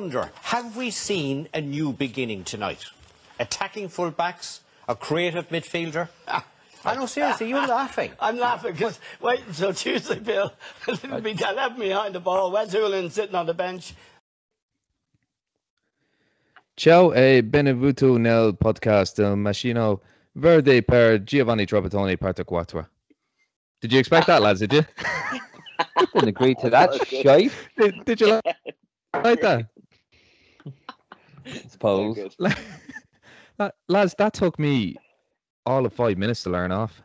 wonder, have we seen a new beginning tonight? Attacking fullbacks, a creative midfielder? Ah, I know, seriously, you're laughing. I'm laughing because wait until Tuesday, Bill. It'll be 11 behind the ball. Wes Hoolahan sitting on the bench. Ciao e benvenuto nel podcast del Machino Verde per Giovanni Trapattoni Parte Quattro. Did you expect that, lads? Did you? Didn't agree to that shite. Did, did you like, like that? I suppose. That- lads, that took me all of five minutes to learn off.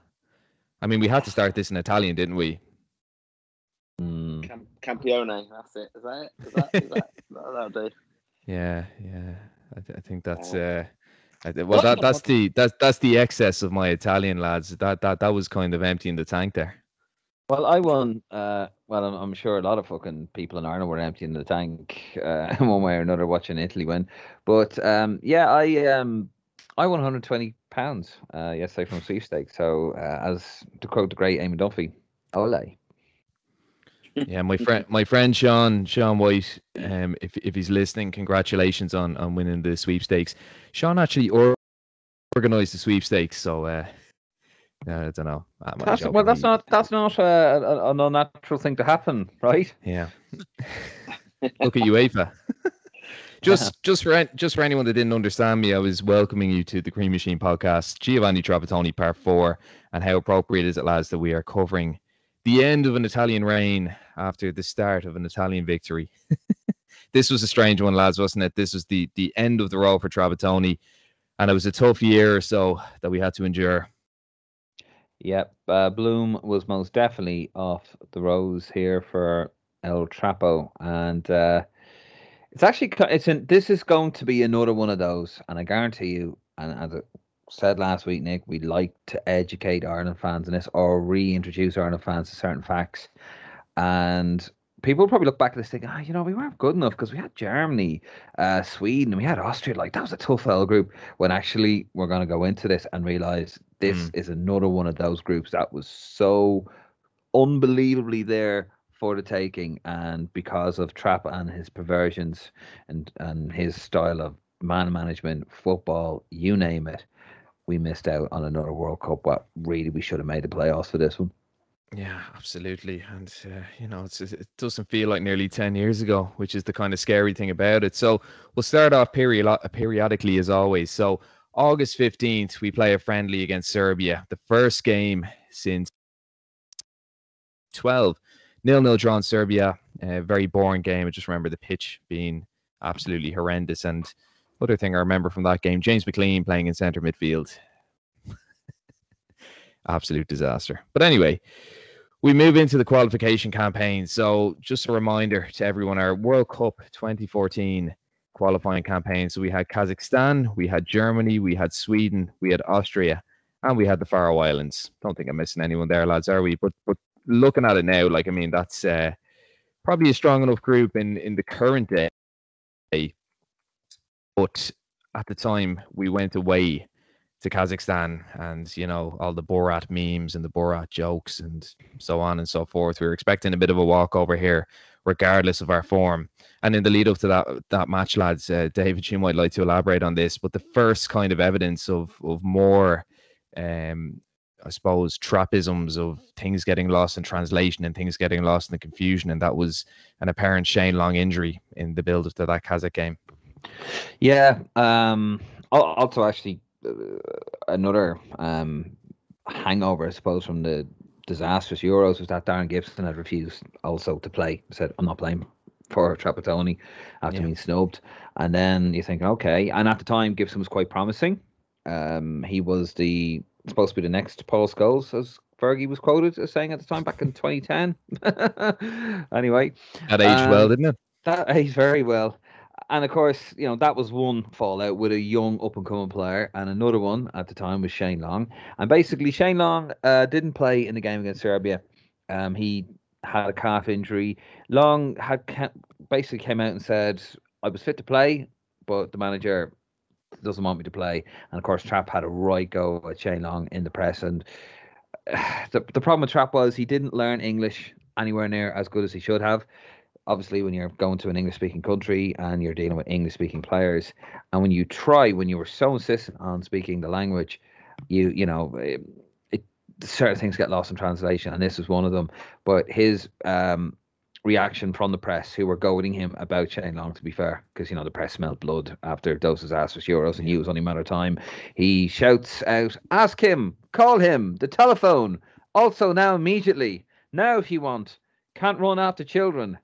I mean, we had to start this in Italian, didn't we? Mm. Cam- Campione, that's it. Is that it? Is that, is that, that'll do. Yeah, yeah. I, th- I think that's uh, I th- well, that that's the that's that's the excess of my Italian lads. That that that was kind of emptying the tank there. Well, I won. Uh, well, I'm, I'm sure a lot of fucking people in Ireland were emptying the tank uh, one way or another watching Italy win. But um, yeah, I um, I won 120 pounds uh, yesterday from sweepstakes. So uh, as to quote the great Eamon Dunphy, ole. Yeah, my friend, my friend Sean, Sean White. Um, if if he's listening, congratulations on on winning the sweepstakes. Sean actually or- organized the sweepstakes, so uh, I don't know. I'm That's, well, that's not that's not a, an unnatural thing to happen, right? Yeah. Look at UEFA. just just for just for anyone that didn't understand me, I was welcoming you to the Green Machine podcast, Giovanni Trapattoni Part Four, and how appropriate is it, lads, that we are covering the end of an Italian reign after the start of an Italian victory. this was a strange one, lads, wasn't it? This was the the end of the road for Trapattoni, and it was a tough year or so that we had to endure. Yep, uh, Bloom was most definitely off the rose here for El Trapo, and uh, it's actually it's in, this is going to be another one of those, and I guarantee you, and as I said last week, Nick, we'd like to educate Ireland fans on this or reintroduce Ireland fans to certain facts, and people probably look back at this thinking, ah, you know, we weren't good enough because we had Germany, uh, Sweden, and we had Austria. Like that was a tough L group. When actually we're going to go into this and realize this Mm. is another one of those groups that was so unbelievably there for the taking, and because of Trap and his perversions and and his style of man management, football, you name it, we missed out on another World Cup. What really we should have made the playoffs for this one. Yeah, absolutely. And, uh, you know, it's, it doesn't feel like nearly 10 years ago, which is the kind of scary thing about it. So we'll start off period- periodically as always. So August 15th, we play a friendly against Serbia, the first game since 12. Nil nil drawn Serbia. A very boring game. I just remember the pitch being absolutely horrendous. And other thing I remember from that game, James McLean playing in centre midfield. Absolute disaster. But anyway, we move into the qualification campaign. So, just a reminder to everyone our World Cup 2014 qualifying campaign. So, we had Kazakhstan, we had Germany, we had Sweden, we had Austria, and we had the Faroe Islands. Don't think I'm missing anyone there, lads, are we? But, but looking at it now, like, I mean, that's uh, probably a strong enough group in, in the current day. But at the time, we went away to Kazakhstan and you know all the Borat memes and the Borat jokes and so on and so forth. We were expecting a bit of a walkover here, regardless of our form. And in the lead up to that that match, lads, uh, David, you might like to elaborate on this, but the first kind of evidence of of more, um, I suppose, trapisms of things getting lost in translation and things getting lost in the confusion, and that was an apparent Shane Long injury in the build up to that Kazakh game. Yeah. Um. Also, actually, uh, another um hangover, I suppose, from the disastrous Euros was that Darren Gibson had refused also to play. Said, "I'm not playing for Trapattoni after Yeah. being snubbed." And then you think, okay. And at the time, Gibson was quite promising. Um, he was the supposed to be the next Paul Scholes, as Fergie was quoted as saying at the time back in 2010. anyway, That aged well, Um, didn't it? that aged very well. And of course, you know, that was one fallout with a young up and coming player. And another one at the time was Shane Long. And basically, Shane Long uh, didn't play in the game against Serbia. Um, he had a calf injury. Long had basically came out and said, I was fit to play, but the manager doesn't want me to play. And of course, Trap had a right go at Shane Long in the press. And the, the problem with Trap was he didn't learn English anywhere near as good as he should have obviously when you're going to an English speaking country and you're dealing with English speaking players, and when you try, when you were so insistent on speaking the language, you you know. It, it, certain things get lost in translation, and this was one of them. But his um, reaction from the press who were goading him about Shane Long, to be fair, because you know the press smelled blood after Doses asked for Euros and it was only a matter of time. He shouts out, Ask him, call him, the telephone, also now immediately, now if you want, can't run after children.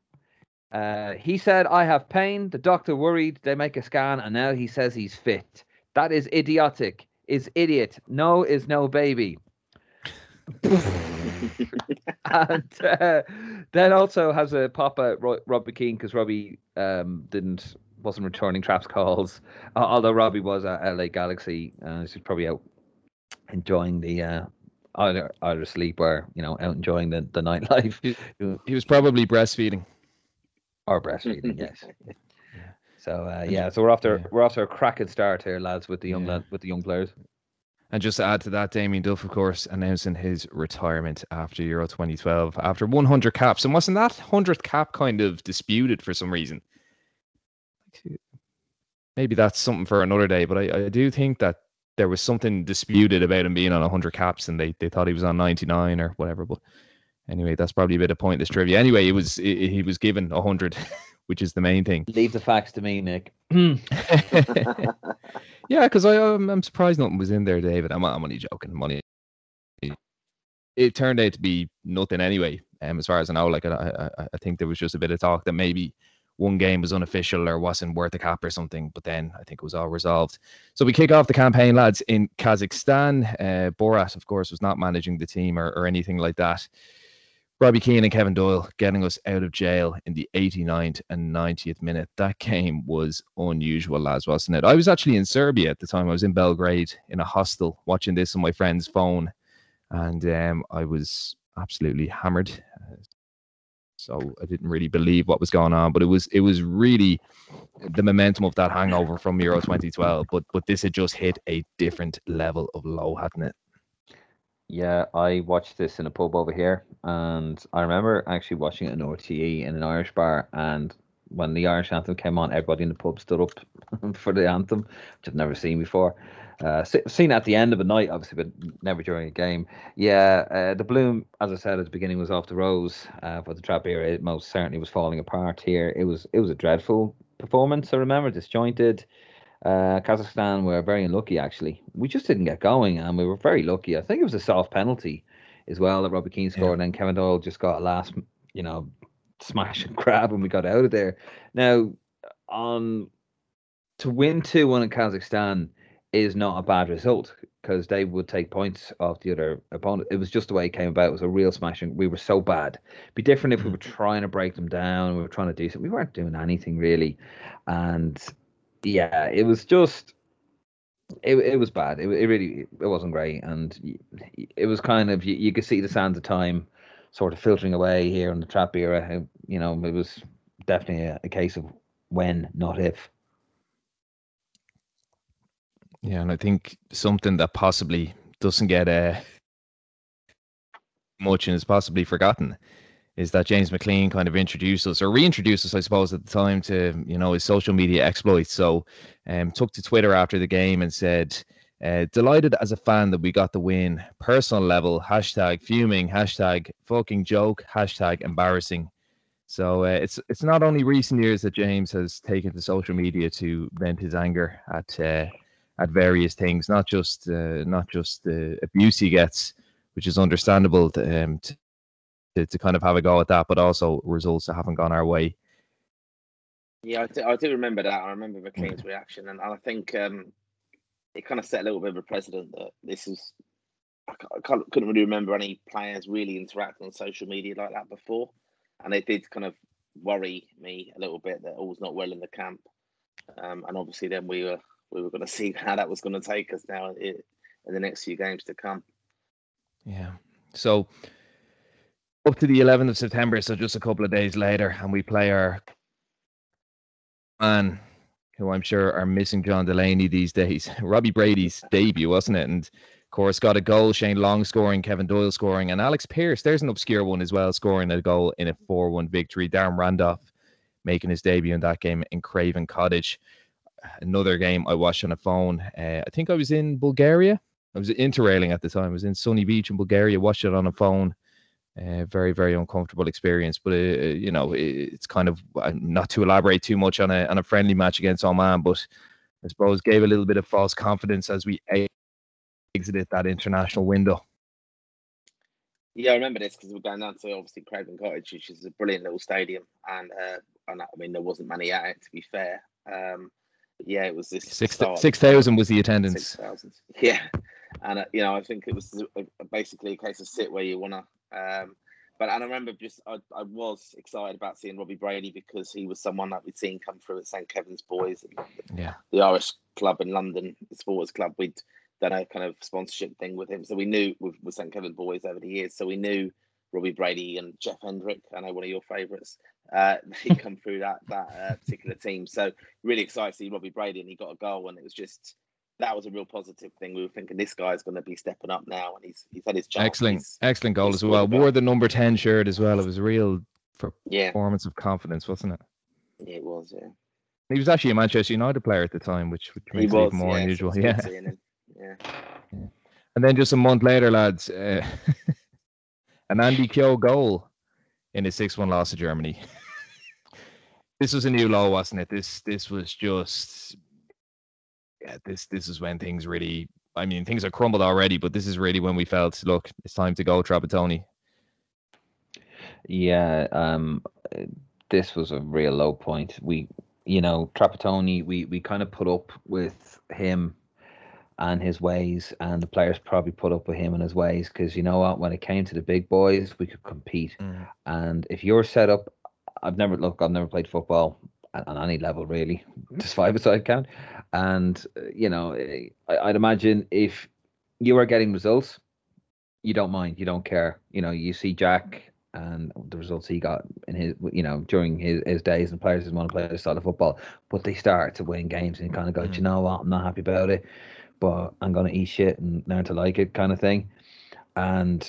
Uh, he said, I have pain. The doctor worried. They make a scan, and now he says he's fit. That is idiotic. Is idiot. No is no baby. and uh, then also has a pop at Ro- Robbie Keane because Robbie um, didn't wasn't returning traps calls, uh, although Robbie was at LA Galaxy. Uh, he's probably out enjoying the uh, either either sleep or you know out enjoying the the nightlife He, he was probably breastfeeding. Or breastfeeding. yes. So uh, yeah, so we're after Yeah. we're after a cracking start here, lads, with the young Yeah. lad, with the young players. And just to add to that, Damien Duff, of course, announcing his retirement after Euro 2012 after 100 caps. And wasn't that 100th cap kind of disputed for some reason? Maybe that's something for another day, but I, I do think that there was something disputed about him being on 100 caps and they, they thought he was on 99 or whatever. But anyway, that's probably a bit of pointless trivia. Anyway, it was he he was given 100, which is the main thing. Leave the facts to me, Nick. yeah, because I um, I'm surprised nothing was in there, David. I'm, I'm only joking. I'm only. It turned out to be nothing anyway. Um, as far as I know, like I, I, I think there was just a bit of talk that maybe one game was unofficial or wasn't worth a cap or something. But then I think it was all resolved. So we kick off the campaign, lads, in Kazakhstan. Uh, Borat, of course, was not managing the team or, or anything like that. Robbie Keane and Kevin Doyle getting us out of jail in the 89th and 90th minute. That game was unusual, lads, wasn't it? I was actually in Serbia at the time. I was in Belgrade in a hostel watching this on my friend's phone, and um, I was absolutely hammered. So I didn't really believe what was going on, but it was it was really the momentum of that hangover from Euro 2012. But but this had just hit a different level of low, hadn't it? Yeah, I watched this in a pub over here, and I remember actually watching it in RTE in an Irish bar. And when the Irish anthem came on, everybody in the pub stood up for the anthem, which I've never seen before. Uh, seen at the end of a night, obviously, but never during a game. Yeah, uh, the bloom, as I said at the beginning, was off the rose. Uh, but the trap era, it most certainly was falling apart here. It was it was a dreadful performance. I remember disjointed. Uh, Kazakhstan were very unlucky actually. We just didn't get going, and we were very lucky. I think it was a soft penalty as well that Robbie Keane scored, and then Kevin Doyle just got a last, you know, smash and grab, and we got out of there. Now, on to win two one in Kazakhstan is not a bad result because they would take points off the other opponent. It was just the way it came about. It was a real smashing. We were so bad. Be different if we were trying to break them down. We were trying to do something. We weren't doing anything really, and yeah, it was just it, it was bad. It, it really it wasn't great, and it was kind of you, you could see the sands of time sort of filtering away here in the trap era. You know, it was definitely a, a case of when, not if. Yeah, and I think something that possibly doesn't get uh, much and is possibly forgotten is that James McLean kind of introduced us or reintroduced us, I suppose, at the time to you know his social media exploits. So, um, took to Twitter after the game and said, uh, "Delighted as a fan that we got the win. Personal level, hashtag fuming, hashtag fucking joke, hashtag embarrassing." So uh, it's it's not only recent years that James has taken to social media to vent his anger at uh, at various things, not just uh, not just the abuse he gets, which is understandable to, um, to to to kind of have a go at that, but also results that haven't gone our way. Yeah, I do, I do remember that. I remember McLean's reaction, and I think um, it kind of set a little bit of a precedent that this is. I I can't, couldn't really remember any players really interacting on social media like that before, and it did kind of worry me a little bit that all was not well in the camp. Um, and obviously, then we were we were going to see how that was going to take us now in, in the next few games to come. Yeah. So up to the 11th of September, so just a couple of days later, and we play our man, who I'm sure are missing John Delaney these days. Robbie Brady's debut, wasn't it? And of course, got a goal. Shane Long scoring, Kevin Doyle scoring, and Alex Pearce. There's an obscure one as well, scoring a goal in a 4-1 victory. Darren Randolph making his debut in that game in Craven Cottage. Another game I watched on a phone. Uh, I think I was in Bulgaria. I was interrailing at the time. I was in Sunny Beach in Bulgaria. Watched it on a phone. Uh, very very uncomfortable experience, but uh, you know it, it's kind of uh, not to elaborate too much on a on a friendly match against Oman, but I suppose gave a little bit of false confidence as we exited that international window. Yeah, I remember this because we're going down to obviously Craven Cottage, which is a brilliant little stadium, and uh, and I mean there wasn't many at it to be fair. Um, yeah, it was this six start- six thousand was the attendance. Six thousand. Yeah, and uh, you know I think it was a- basically a case of sit where you wanna. Um, but and I remember just I, I was excited about seeing Robbie Brady because he was someone that we'd seen come through at St Kevin's Boys, Yeah, the Irish club in London, the sports club. We'd done a kind of sponsorship thing with him, so we knew with, with St Kevin's Boys over the years. So we knew Robbie Brady and Jeff Hendrick. I know one of your favourites. Uh, he come through that that uh, particular team. So really excited to see Robbie Brady, and he got a goal, and it was just that was a real positive thing. We were thinking this guy's going to be stepping up now, and he's he's had his chance. excellent, He's- excellent goal as well. Wore the number ten shirt as well. It was a real yeah, performance of confidence, wasn't it? yeah, it was. Yeah, He was actually a Manchester United player at the time, which, which makes it was even more yeah, unusual. it's Yeah. Yeah. And then just a month later, lads, uh, an Andy Keogh goal in a six-one loss to Germany. this was a new low, wasn't it? This this was just yeah. This this is when things really. I mean, things are crumbled already, but this is really when we felt, look, it's time to go, Trapattoni. Yeah, um, this was a real low point. We, you know, Trapattoni, we we kind of put up with him and his ways, and the players probably put up with him and his ways because you know what, when it came to the big boys, we could compete. And if you're set up, I've never look, I've never played football on any level really, mm-hmm. just five aside count. And you know, I, I'd imagine if you are getting results, you don't mind, you don't care. You know, you see Jack and the results he got in his, you know, during his, his days, and players just want to play this of football, but they start to win games and kind of go, "Do you mm-hmm. know what, I'm not happy about it, but I'm gonna eat shit and learn to like it, kind of thing. And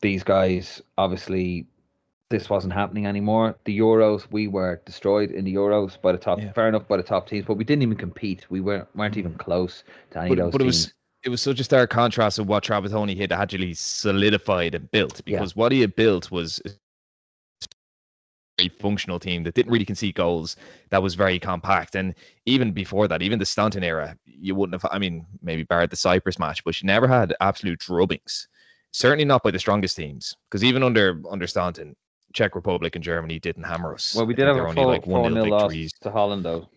these guys obviously this wasn't happening anymore. The Euros, we were destroyed in the Euros by the top. Yeah. Fair enough by the top teams, but we didn't even compete. We weren't weren't even mm-hmm. close to any But, of those but it was it was such a stark contrast of what Trapattoni had actually solidified and built Yeah. because what he had built was a very functional team that didn't really concede goals that was very compact and even before that even the Staunton era you wouldn't have I mean maybe barred the Cyprus match but you never had absolute drubbings certainly not by the strongest teams because even under under Staunton Czech Republic and Germany didn't hammer us well, we did think have a only four, like 1-0 nil loss victories to Holland though.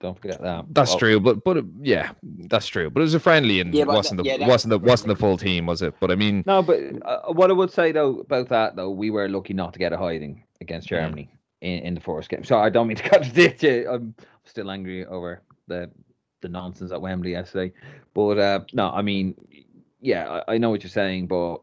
Don't forget that. that's Well, true, but but uh, yeah, that's true. But it was a friendly, and Yeah, it wasn't the yeah, wasn't the was a wasn't the full team, was it? But I mean, No, but uh, what I would say though about that though, we were lucky not to get a hiding against Yeah. Germany in, in the first game. So I don't mean to contradict you. I'm still angry over the the nonsense at Wembley yesterday. But uh, no, I mean, yeah, I, I know what you're saying, but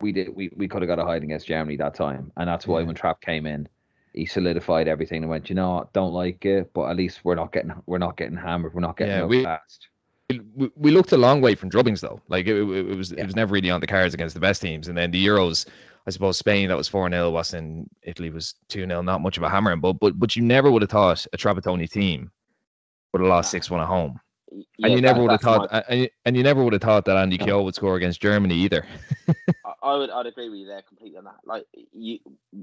we did we, we could have got a hiding against Germany that time, and that's why Yeah. when Trap came in, he solidified everything and went, you know, what, don't like it, but at least we're not getting we're not getting hammered, we're not getting Yeah, yeah, we- fast. we, we looked a long way from drubbings though. Like it, it, it was Yeah. it was never really on the cards against the best teams. And then the Euros, I suppose Spain that was four 0 was in Italy was two 0 Not much of a hammering, but but but you never would have thought a Trapattoni team would have lost six one at home. Yeah, and you never would have thought, my- and, you- and you never would have thought that Andy No. Keogh would score against Germany either. I- would I'd agree with you there completely on that. Like you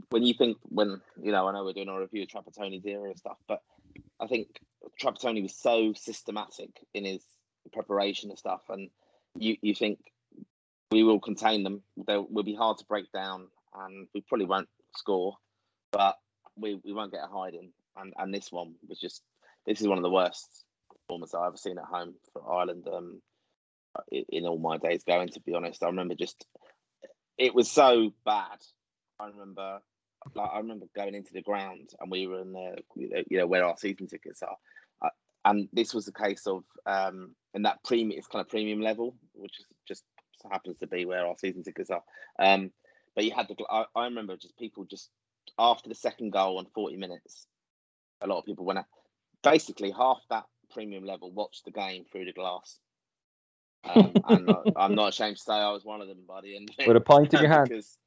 when you think when you know, I know we're doing a review of Trapattoni's era and stuff, but I think Trapattoni was so systematic in his preparation and stuff and you you think we will contain them. They will be hard to break down and we probably won't score, but we, we won't get a hiding. And and this one was just this is one of the worst performances I've ever seen at home for Ireland. Um, in, in all my days going, to be honest, I remember just it was so bad. I remember, like, I remember going into the ground and we were in the, you know, where our season tickets are, uh, and this was the case of um, in that premium, it's kind of premium level, which is just happens to be where our season tickets are. Um, but you had the, I, I remember just people just after the second goal on forty minutes, a lot of people went out. Basically, half that premium level watched the game through the glass. Um, and I- I'm not ashamed to say I was one of them by the end. With a pint in your hand. because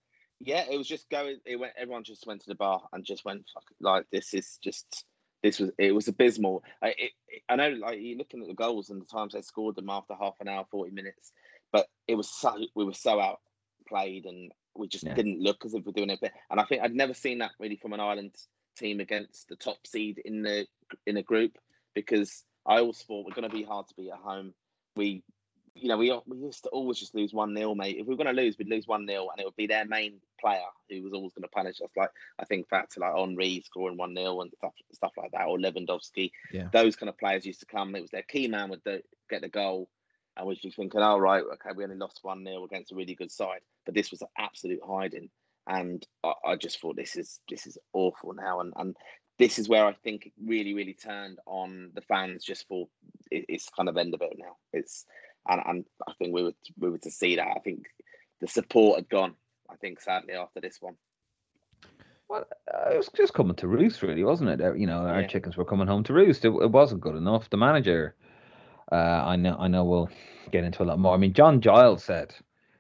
yeah, it was just going. It went. Everyone just went to the bar and just went Fuck, like this is just. This was it was abysmal. I, it, it- I know, like you're looking at the goals and the times they scored them after half an hour, forty minutes, but it was so we were so outplayed and we just Yeah. didn't look as if we're doing it. And I think I'd never seen that really from an Ireland team against the top seed in the in a group because I always thought we're going to be hard to beat at home. We, you know, we we used to always just lose one 0 mate. If we were going to lose, we'd lose one 0 and it would be their main player who was always going to punish us. Like I think back to like Henry scoring one 0 and stuff stuff like that, or Lewandowski. Yeah. Those kind of players used to come. It was their key man would do, get the goal. And we just thinking, oh right, okay, we only lost one 0 against a really good side, but this was an absolute hiding, and I, I just thought this is this is awful now, and and this is where I think it really, really turned on the fans just for it, it's kind of end of it now. It's and, and I think we were we were to see that. I think the support had gone. I think sadly after this one. Well, uh, it was just coming to roost, really, wasn't it? Uh, You know, our Yeah. chickens were coming home to roost. It, it wasn't good enough. The manager, uh, I know, I know, we'll get into a lot more. I mean, John Giles said,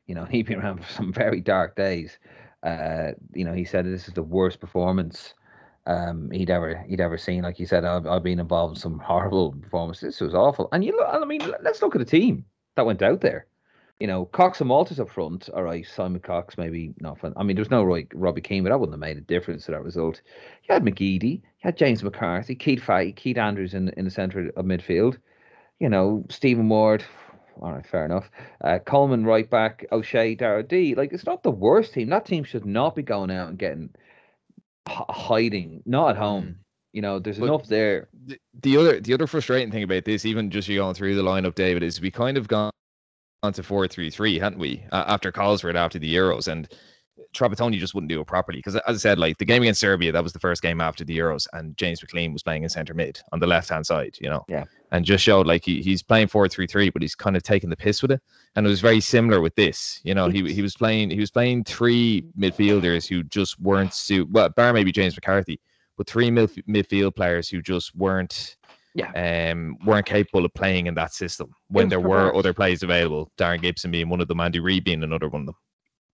you know, he'd been around for some very dark days. Uh, you know, he said this is the worst performance um, he'd ever he'd ever seen. Like you said, I've, I've been involved in some horrible performances. This was awful. And you look, I mean, let's look at the team that went out there. You know, Cox and Walters up front. All right, Simon Cox maybe not fun. I mean, there's no Roy, Robbie Keane, but that wouldn't have made a difference to that result. You had McGeady, you had James McCarthy, Keith Fahey, Keith Andrews in in the centre of midfield. You know, Stephen Ward. All right, fair enough. Uh, Coleman right back, O'Shea, Darren O'Dea. Like it's not the worst team. That team should not be going out and getting hiding. Not at home. You know, there's But- enough there. the, the other the other frustrating thing about this, even just you going through the lineup, David, is we kind of gone on to four three three, hadn't we? Uh, after Colsford after the Euros, and Trapattoni just wouldn't do it properly because, as I said, like the game against Serbia, that was the first game after the Euros, and James McLean was playing in centre mid on the left hand side, you know, Yeah. and just showed like he, he's playing four three three, but he's kind of taking the piss with it, and it was very similar with this, you know, he he was playing he was playing three midfielders who just weren't suit well, bar maybe James McCarthy, but three midf- midfield players who just weren't Yeah. um, weren't capable of playing in that system when there were other players available. Darren Gibson being one of them, Andy Reid being another one of them.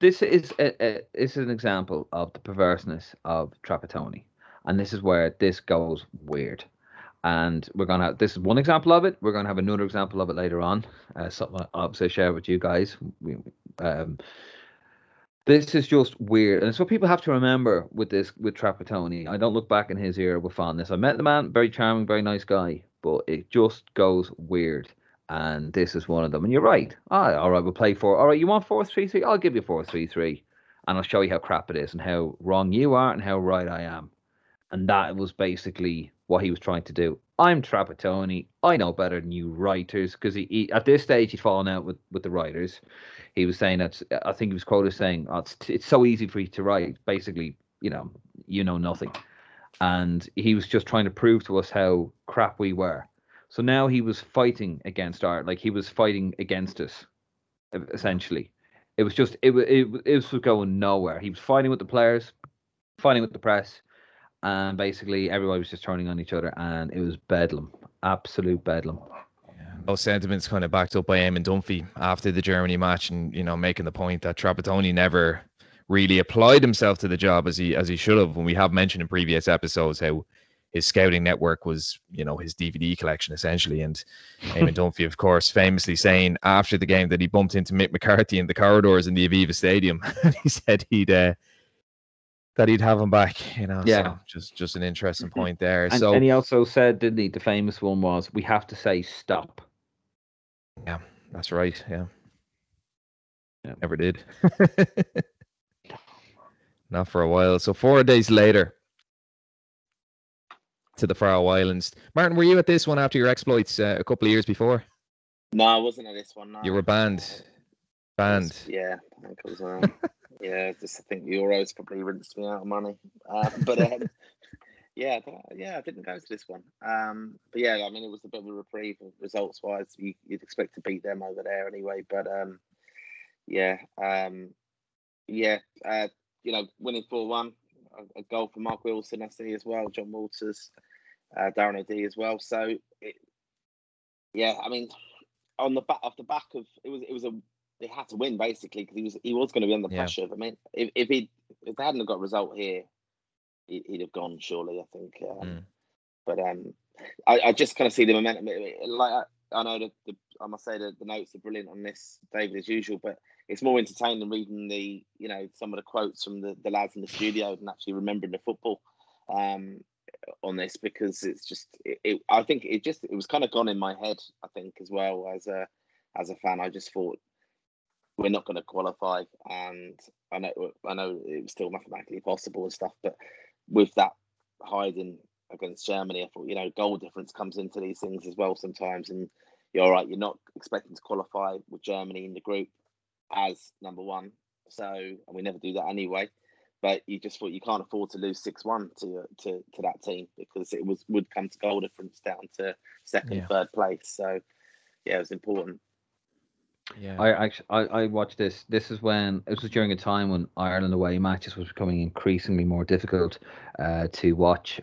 This is a, a, this is an example of the perverseness of Trapattoni, and this is where this goes weird. And we're gonna have this is one example of it. We're gonna have another example of it later on. Uh, something I'll obviously share with you guys. We, um, this is just weird, and it's what people have to remember with this with Trapattoni. I don't look back in his era with fondness. I met the man, very charming, very nice guy, but it just goes weird and this is one of them. And you're right. Ah, all right, we'll play four. All right, you want four three three? I'll give you four three three, and I'll show you how crap it is and how wrong you are and how right I am. And that was basically what he was trying to do. I'm Trapattoni. I know better than you writers because he, he at this stage he'd fallen out with with the writers. He was saying that I think he was quoted saying, oh, "It's it's so easy for you to write." Basically, you know, you know nothing. And he was just trying to prove to us how crap we were. So now he was fighting against art, like he was fighting against us, essentially. It was just it was it, it was going nowhere. He was fighting with the players, fighting with the press, and basically everybody was just turning on each other, and it was bedlam, absolute bedlam. Those sentiments kind of backed up by Eamon Dunphy after the Germany match, and you know making the point that Trapattoni never really applied himself to the job as he as he should have. When we have mentioned in previous episodes how his scouting network was, you know, his DVD collection essentially. And Eamon Dunphy, of course, famously saying after the game that he bumped into Mick McCarthy in the corridors in the Aviva Stadium, and he said he'd uh, that he'd have him back. You know, Yeah. so just just an interesting point there. And, so and he also said, didn't he? The famous one was, "We have to say stop." Yeah, that's right. Yeah. Yeah. Never did. Not for a while. So four days later to the Faroe Islands. Martin, were you at this one after your exploits uh, a couple of years before? No, I wasn't at this one. No. You were banned. I was- Banned. Yeah, I think it was. Uh, yeah, just I think the Euros probably rinsed me out of money. Uh, but um, yeah, I yeah, I didn't go to this one. Um, but yeah, I mean, it was a bit of a reprieve results wise. You, you'd expect to beat them over there anyway. But um, yeah, um, yeah, uh, you know, winning four one, a, a goal for Mark Wilson, I see as well. Jon Walters, uh, Darren O'Dea as well. So it, yeah, I mean, on the back off the back of it was it was a they had to win basically because he was he was going to be under Yeah. pressure. I mean, if if he if they hadn't have got a result here, he, he'd have gone surely. I think. Um, Mm. But um, I, I just kind of see the momentum. Like I, I know the, the I must say that the notes are brilliant on this, David, as usual. But it's more entertaining reading the you know some of the quotes from the, the lads in the studio than actually remembering the football. Um, on this because it's just it, it, I think it just it was kind of gone in my head I think as well as a as a fan I just thought we're not going to qualify and I know I know it was still mathematically possible and stuff but with that hiding against Germany I thought you know goal difference comes into these things as well sometimes and you're all right you're not expecting to qualify with Germany in the group as number one so and we never do that anyway but you just thought you can't afford to lose six one to to to that team because it was would come to goal difference down to second, Yeah. third place. So yeah, it was important. Yeah. I actually I, I watched this. This is when it was during a time when Ireland away matches was becoming increasingly more difficult uh, to watch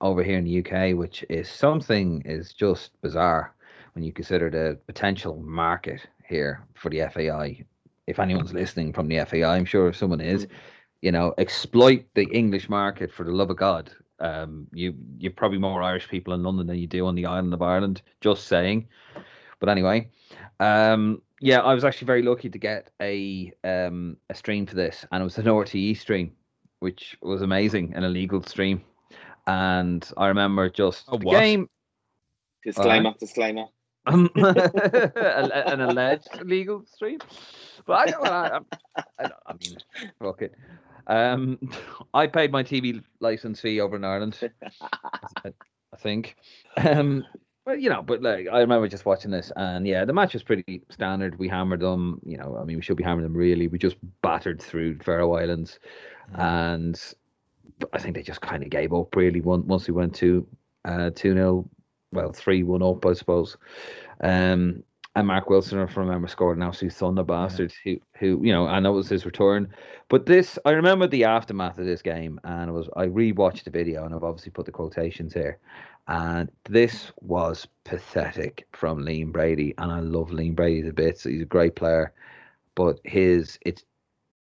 over here in the UK, which is something is just bizarre when you consider the potential market here for the FAI. If anyone's listening from the FAI, I'm sure if someone is. You know, exploit the English market for the love of God. Um, you you've probably more Irish people in London than you do on the island of Ireland. Just saying. But anyway, um, yeah, I was actually very lucky to get a um, a stream for this, and it was an RTE stream, which was amazing, an illegal stream. And I remember just A the what? game, Disclaimer, disclaimer. Um, an alleged legal stream. But I, well, I, I, I mean, fuck it. Um, I paid my TV license fee over in Ireland. I, I think. Um, but you know, but like I remember just watching this, and yeah, the match was pretty standard. We hammered them. You know, I mean, we should be hammering them. Really, we just battered through Faroe Islands, and I think they just kind of gave up. Really, one, once we went to uh, two 0 well, three one up, I suppose. Um, and Mark Wilson, if I remember, scored an absolute thunder bastard. Who, who, you know, and that was his return. But this, I remember the aftermath of this game, and it was I rewatched the video, and I've obviously put the quotations here. And this was pathetic from Liam Brady, and I love Liam Brady to bits. He's a great player, but his it's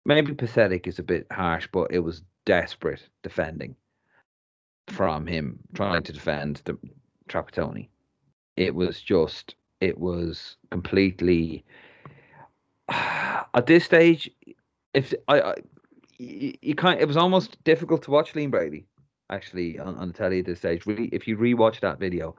maybe pathetic is a bit harsh, but it was desperate defending from him trying to defend the Trapattoni. It was just, it was completely. At this stage, if I, I you, you can't, it was almost difficult to watch Liam Brady actually on, on the telly at this stage. Really, if you rewatch that video,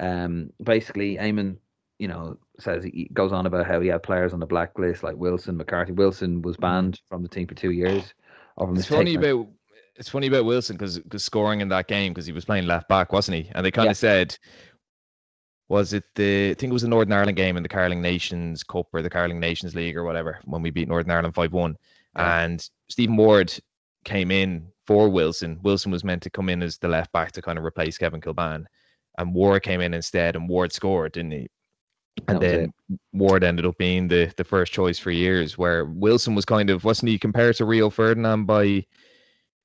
um, basically Eamon, you know, says he goes on about how he had players on the blacklist like Wilson, McCarthy. Wilson was banned from the team for two years. It's funny about it's funny about Wilson because scoring in that game because he was playing left back, wasn't he? And they kind Yeah. of said, was it the I think it was the Northern Ireland game in the Carling Nations Cup or the Carling Nations League or whatever when we beat Northern Ireland five one, Yeah. and Stephen Ward came in for Wilson. Wilson was meant to come in as the left back to kind of replace Kevin Kilbane, and Ward came in instead, and Ward scored, didn't he? And then Ward ended up being the the first choice for years, where Wilson was kind of wasn't he compared to Rio Ferdinand by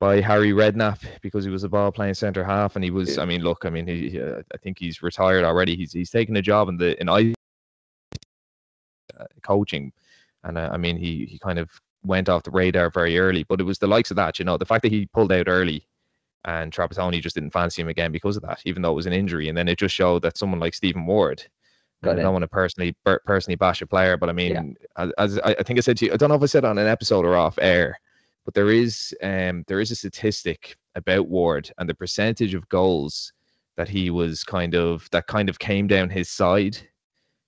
by Harry Redknapp because he was a ball playing centre half, and he was. I mean, look, I mean, he, uh, I think he's retired already. He's he's taken a job in the in I uh, coaching, and uh, I mean, he he kind of went off the radar very early. But it was the likes of that, you know, the fact that he pulled out early, and Trapattoni just didn't fancy him again because of that, even though it was an injury, and then it just showed that someone like Stephen Ward. Got I don't want to personally personally bash a player, but I mean, Yeah. as, as I, I think I said to you, I don't know if I said on an episode or off air, but there is um there is a statistic about Ward and the percentage of goals that he was kind of that kind of came down his side,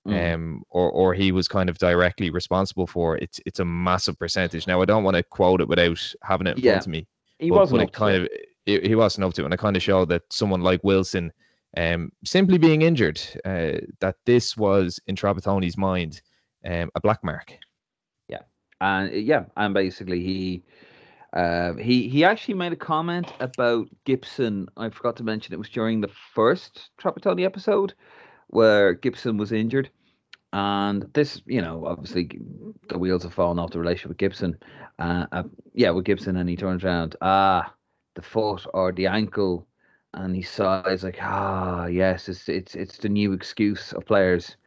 Mm. um, or or he was kind of directly responsible for. It's it's a massive percentage. Now I don't want to quote it without having it in Yeah. front of me he but, wasn't but it to kind it. of it, he wasn't up to it, and I kind of showed that someone like Wilson, um, simply being injured, uh, that this was in Trapattoni's mind, um, a black mark. And uh, yeah, and basically he uh, he he actually made a comment about Gibson. I forgot to mention it was during the first Trapattoni episode where Gibson was injured, and this you know obviously the wheels have fallen off the relationship with Gibson. Uh, uh, yeah, with Gibson, and he turns around, ah, the foot or the ankle, and he sighs like, ah, yes, it's it's it's the new excuse of players.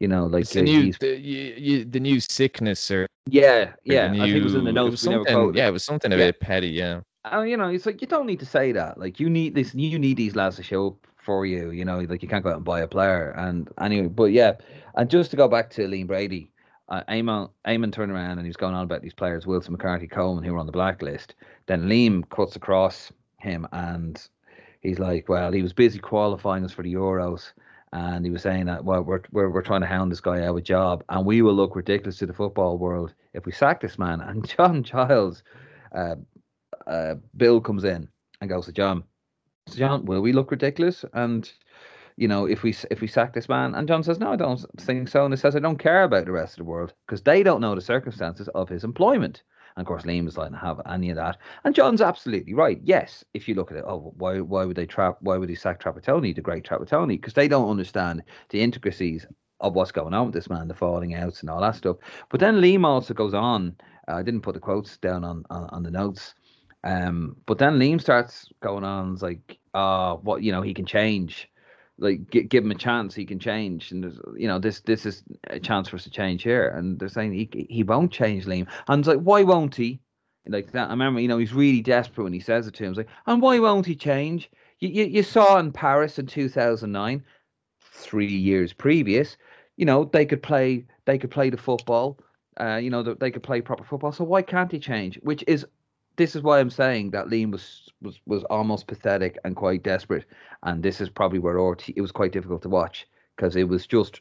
You know, like the new, the, you, the new sickness or yeah, or yeah. I think it was in the new- notes. was we never something, quoted yeah, it was something a Yeah. bit petty. Yeah, Oh, you know, it's like you don't need to say that. Like you need this, you need these lads to show up for you. You know, like you can't go out and buy a player. And anyway, but yeah, and just to go back to Liam Brady, uh, Eamon, Eamon turned around and he was going on about these players, Wilson, McCarthy, Coleman, who were on the blacklist. Then Liam cuts across him and he's like, well, he was busy qualifying us for the Euros. And he was saying that, well, we're, we're, we're trying to hound this guy out of a job, and we will look ridiculous to the football world if we sack this man. And John Giles, uh, uh, Bill comes in and goes to John, "So John, will we look ridiculous? And you know, if we if we sack this man, and John says, no, I don't think so. And he says, I don't care about the rest of the world because they don't know the circumstances of his employment. And of course, Liam is like, have any of that. And John's absolutely right. Yes, if you look at it, oh, why why would they trap? Why would he sack Trapattoni, the great Trapattoni? Because they don't understand the intricacies of what's going on with this man, the falling outs and all that stuff. But then Liam also goes on. uh, I didn't put the quotes down on on, on the notes. Um, but then Liam starts going on, like, uh, what you know, he can change. Like, gi- give him a chance, he can change. And you know, this this is a chance for us to change here. And they're saying he he won't change, Liam. And it's like, why won't he? Like that. I remember, you know, he's really desperate when he says it to him. It's like, and why won't he change? You you, you saw in Paris in two thousand nine, three years previous. You know, they could play they could play the football. Uh, you know, th- they could play proper football. So why can't he change? Which is this is why I'm saying that Liam was was was almost pathetic and quite desperate, and this is probably where RT, it was quite difficult to watch because it was just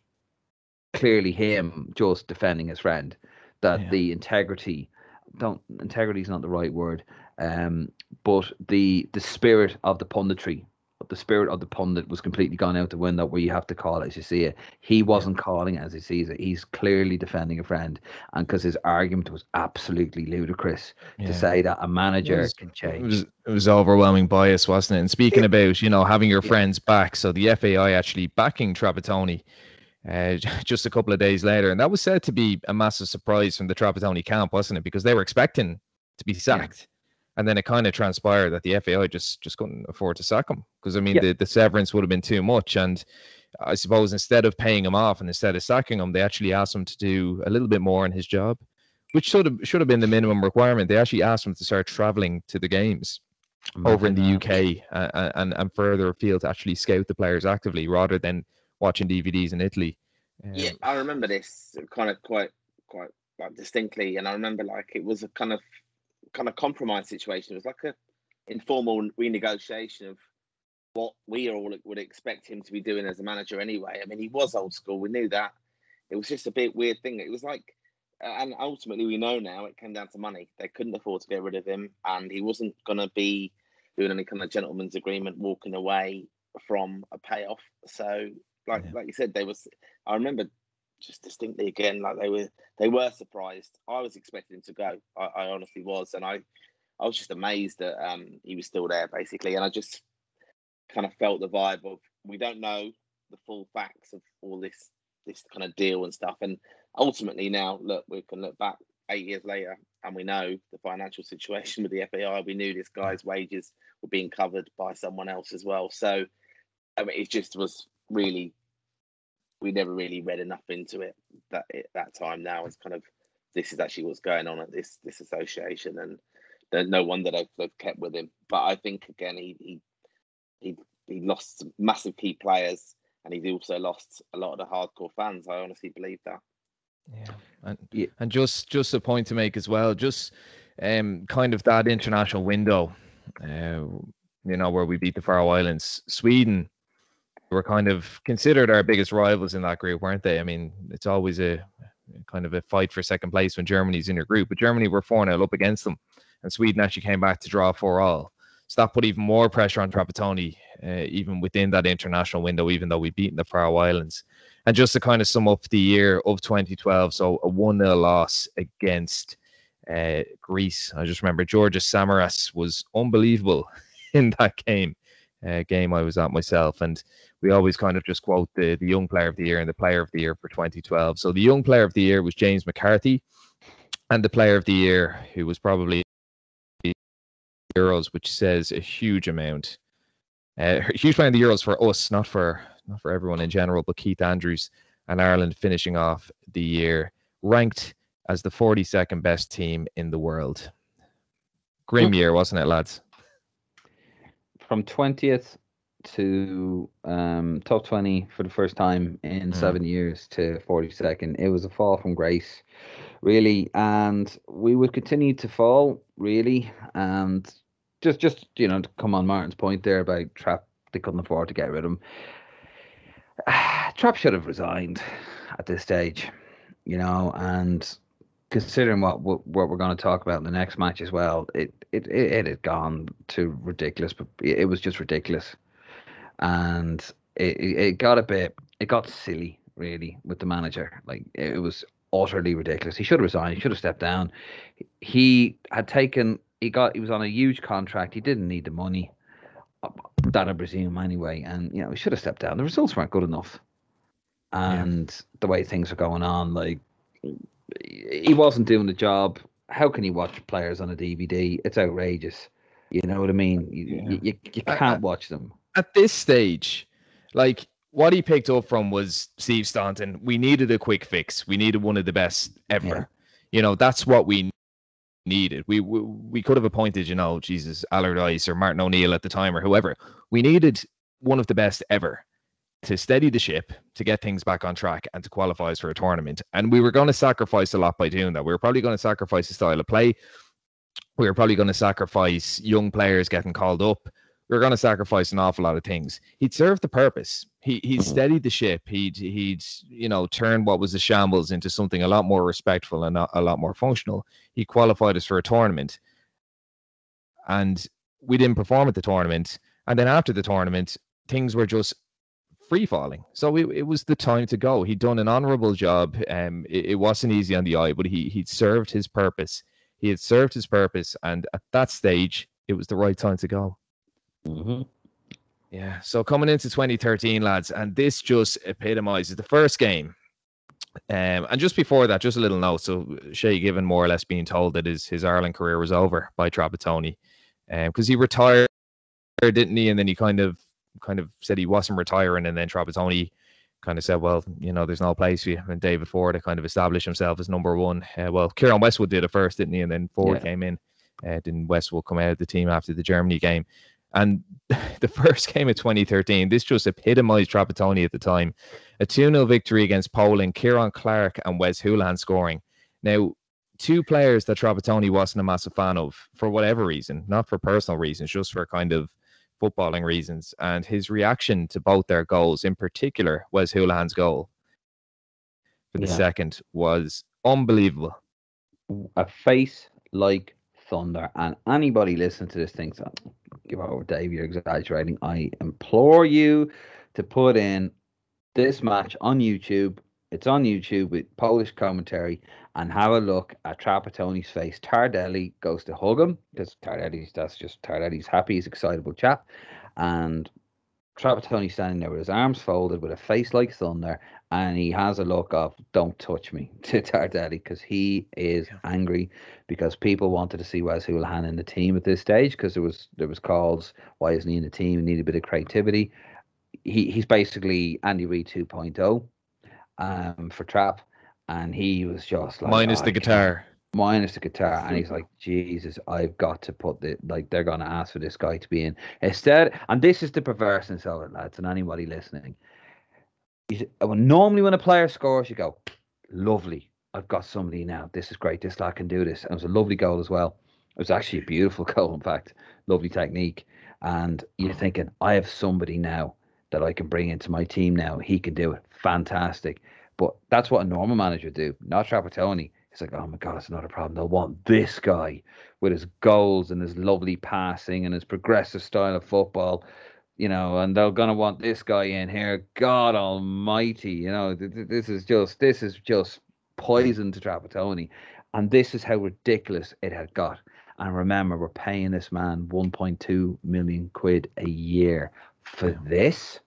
clearly him just defending his friend. That Yeah. the integrity, don't integrity is not the right word, um, but the the spirit of the punditry, the spirit of the pundit was completely gone out the window. Where you have to call it as you see it. He wasn't calling it as he sees it. He's clearly defending a friend, and because his argument was absolutely ludicrous Yeah. to say that a manager was- can It change. was it was overwhelming bias, wasn't it? And speaking about you know having your Yeah. friends back, so the FAI actually backing Trapattoni uh, just a couple of days later, and that was said to be a massive surprise from the Trapattoni camp, wasn't it? Because they were expecting to be sacked, and then it kind of transpired that the FAI just just couldn't afford to sack him because I mean Yeah. the, the severance would have been too much, and I suppose instead of paying him off and instead of sacking him, they actually asked him to do a little bit more in his job. Which should have should have been the minimum requirement. They actually asked him to start traveling to the games over in the Imagine UK uh, and and further afield to actually scout the players actively rather than watching DVDs in Italy. Um, Yeah, I remember this kind of quite quite like distinctly, and I remember like it was a kind of kind of compromise situation. It was like a informal renegotiation of what we all would expect him to be doing as a manager anyway. I mean, he was old school. We knew that. It was just a bit weird thing. It was like, uh, and ultimately we know now it came down to money. They couldn't afford to get rid of him, and he wasn't going to be doing any kind of gentleman's agreement, walking away from a payoff. So, like Yeah. like you said, they was. I remember just distinctly again, like they were they were surprised. I was expecting him to go. I, I honestly was, and I I was just amazed that um he was still there basically, and I just kind of felt the vibe of we don't know the full facts of all this this kind of deal and stuff, and ultimately now look we can look back eight years later and we know the financial situation with the FAI. We knew this guy's wages were being covered by someone else as well, so I mean it just was really we never really read enough into it that at that time. Now it's kind of this is actually what's going on at this this association and there's no wonder they've, they've kept with him. But i think again he he he, he lost some massive key players and he's also lost a lot of the hardcore fans. I honestly believe that. Yeah, and Yeah. and just just a point to make as well, just um kind of that international window, uh, you know, where we beat the Faroe Islands, Sweden were kind of considered our biggest rivals in that group, weren't they? I mean, it's always a kind of a fight for second place when Germany's in your group, but Germany were four 0 up against them, and Sweden actually came back to draw four all. So that put even more pressure on Trapattoni, uh, even within that international window, even though we beaten the Faroe Islands. And just to kind of sum up the year of 2012, so a 1 0 loss against uh, Greece. I just remember Georgios Samaras was unbelievable in that game. Uh, game I was at myself, and we always kind of just quote the the young player of the year and the player of the year for 2012. So the young player of the year was James McCarthy, and the player of the year who was probably Euros, which says a huge amount. Uh, huge amount of the Euros for us, not for not for everyone in general, but Keith Andrews. and Ireland finishing off the year ranked as the 42nd best team in the world. Grim year, wasn't it, lads? From twentieth to um, top twenty for the first time in Mm. seven years to forty second, it was a fall from grace, really, and we would continue to fall, really, and just just you know to come on Martin's point there about Trap, they couldn't afford to get rid of him. Trap should have resigned at this stage, you know, and considering what what, what we're going to talk about in the next match as well, it it it, it had gone to ridiculous, but it was just ridiculous, and it it got a bit it got silly really with the manager. Like it was utterly ridiculous. He should have resigned. He should have stepped down. He had taken. He got. He was on a huge contract. He didn't need the money. That I presume anyway, and you know he should have stepped down. The results weren't good enough, and the way things are going on, like he wasn't doing the job. How can you watch players on a DVD? It's outrageous. You know what I mean? You you, you, you can't I- watch them. At this stage, like what he picked up from was Steve Staunton. We needed a quick fix. We needed one of the best ever. Yeah. You know, that's what we needed. We, we we could have appointed, you know, Jesus Allardyce or Martin O'Neill at the time or whoever. We needed one of the best ever to steady the ship, to get things back on track, and to qualify us for a tournament. And we were going to sacrifice a lot by doing that. We were probably going to sacrifice the style of play. We were probably going to sacrifice young players getting called up. We were going to sacrifice an awful lot of things. He'd served the purpose. He he'd mm-hmm. steadied the ship. He'd he'd you know turned what was a shambles into something a lot more respectful and a, a lot more functional. He qualified us for a tournament, and we didn't perform at the tournament. And then after the tournament, things were just free falling. So it, it was the time to go. He'd done an honourable job. Um, it, it wasn't easy on the eye, but he he'd served his purpose. He had served his purpose, and at that stage, it was the right time to go. Mm-hmm. Yeah. So coming into 2013, lads, and this just epitomizes the first game. Um, and just before that, just a little note. So Shay Given more or less being told that his his Ireland career was over by Trapattoni, because he retired, didn't he? And then he kind of kind of said he wasn't retiring, and then Trapattoni kind of said, well, you know, there's no place for you. And David Forde to kind of establish himself as number one. Uh, well, Keiren Westwood did it first, didn't he? And then Forde Yeah. came in. Uh, then Westwood come out of the team after the Germany game. And the first game of 2013, this just epitomized Trapattoni at the time. A 2 0 victory against Poland, Ciaran Clark and Wes Hoolahan scoring. Now, two players that Trapattoni wasn't a massive fan of for whatever reason, not for personal reasons, just for kind of footballing reasons. And his reaction to both their goals, in particular, was Hoolahan's goal for the Yeah. second, was unbelievable. a face like thunder. And anybody listening to this thinks, oh, give over, Dave, you're exaggerating. I implore you to put in this match on YouTube. It's on YouTube with Polish commentary and have a look at Trapattoni's face. Tardelli goes to hug him because Tardelli's that's just Tardelli's happy, he's excitable chap. And Trapattoni standing there with his arms folded with a face like thunder and he has a look of "Don't touch me" to Tardelli because he is angry because people wanted to see Wes Hoolahan in the team at this stage because there was there was calls why isn't he in the team? He needed a bit of creativity. He he's basically Andy Reid 2.0 um, for Trap, and he was just like Minus "Oh, the guitar. minus the guitar, and he's like, Jesus, I've got to put the like they're gonna ask for this guy to be in instead. And this is the perverseness of it, lads, and anybody listening. You, s- normally when a player scores, you go, lovely. I've got somebody now. This is great. This lad can do this. And it was a lovely goal as well. It was actually a beautiful goal, in fact. Lovely technique. And you're thinking, I have somebody now that I can bring into my team now. He can do it. Fantastic. But that's what a normal manager would do, not Trapattoni. He's like, oh my God, it's another problem. They'll want this guy with his goals and his lovely passing and his progressive style of football, you know, and they're going to want this guy in here. God almighty, you know, th- th- this is just, this is just poison to Trapattoni. And this is how ridiculous it had got. And remember, we're paying this man 1.2 million quid a year for this.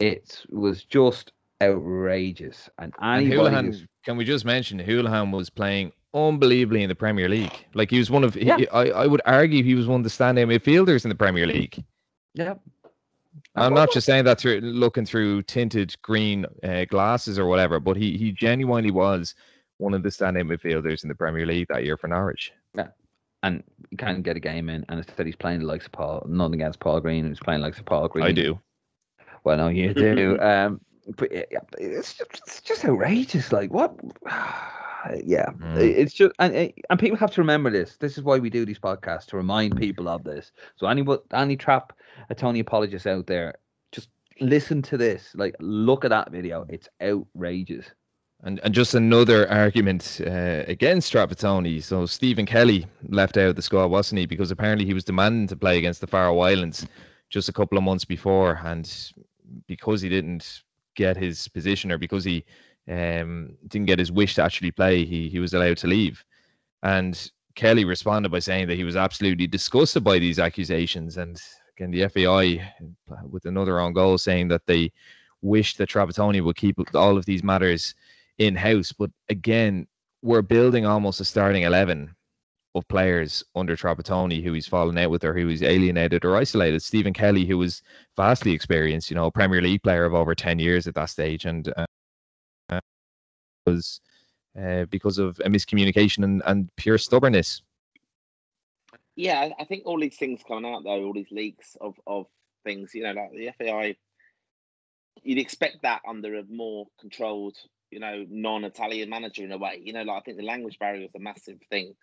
It was just outrageous. And And Hoolahan, who's can we just mention Hoolahan was playing unbelievably in the Premier League. Like he was one of, he- I, I would argue he was one of the standout midfielders in the Premier League. Yeah. I'm not just saying that through looking through tinted green uh, glasses or whatever, but he he genuinely was one of the standout midfielders in the Premier League that year for Norwich. Yeah, and you can't get a game in, and instead he's playing the likes of Paul. Nothing against Paul Green, who's playing like Paul Green. I do. Well, no, you do. um, but it- it's just, it's just outrageous. Like what? yeah, Mm. it's just and and people have to remember this. This is why we do these podcasts to remind people of this. So any any trap a Tony apologist out there, just listen to this. Like look at that video. It's outrageous. And and just another argument uh, against Trapattoni. So Stephen Kelly left out of the squad, wasn't he? Because apparently he was demanding to play against the Faroe Islands just a couple of months before, and because he didn't get his position or because he um, didn't get his wish to actually play, he he was allowed to leave. And Kelly responded by saying that he was absolutely disgusted by these accusations. And again, the FAI with another on goal saying that they wish that Trapattoni would keep all of these matters in house. But again, we're building almost a starting 11 of players under Trapattoni who he's fallen out with or who he's alienated or isolated. Stephen Kelly, who was vastly experienced, you know, Premier League player of over 10 years at that stage, and uh, was uh, because of a miscommunication and, and pure stubbornness. Yeah, I- think all these things coming out though, all these leaks of of things, you know, like the FAI, you'd expect that under a more controlled, you know, non-Italian manager in a way. You know, like I think the language barrier is a massive thing,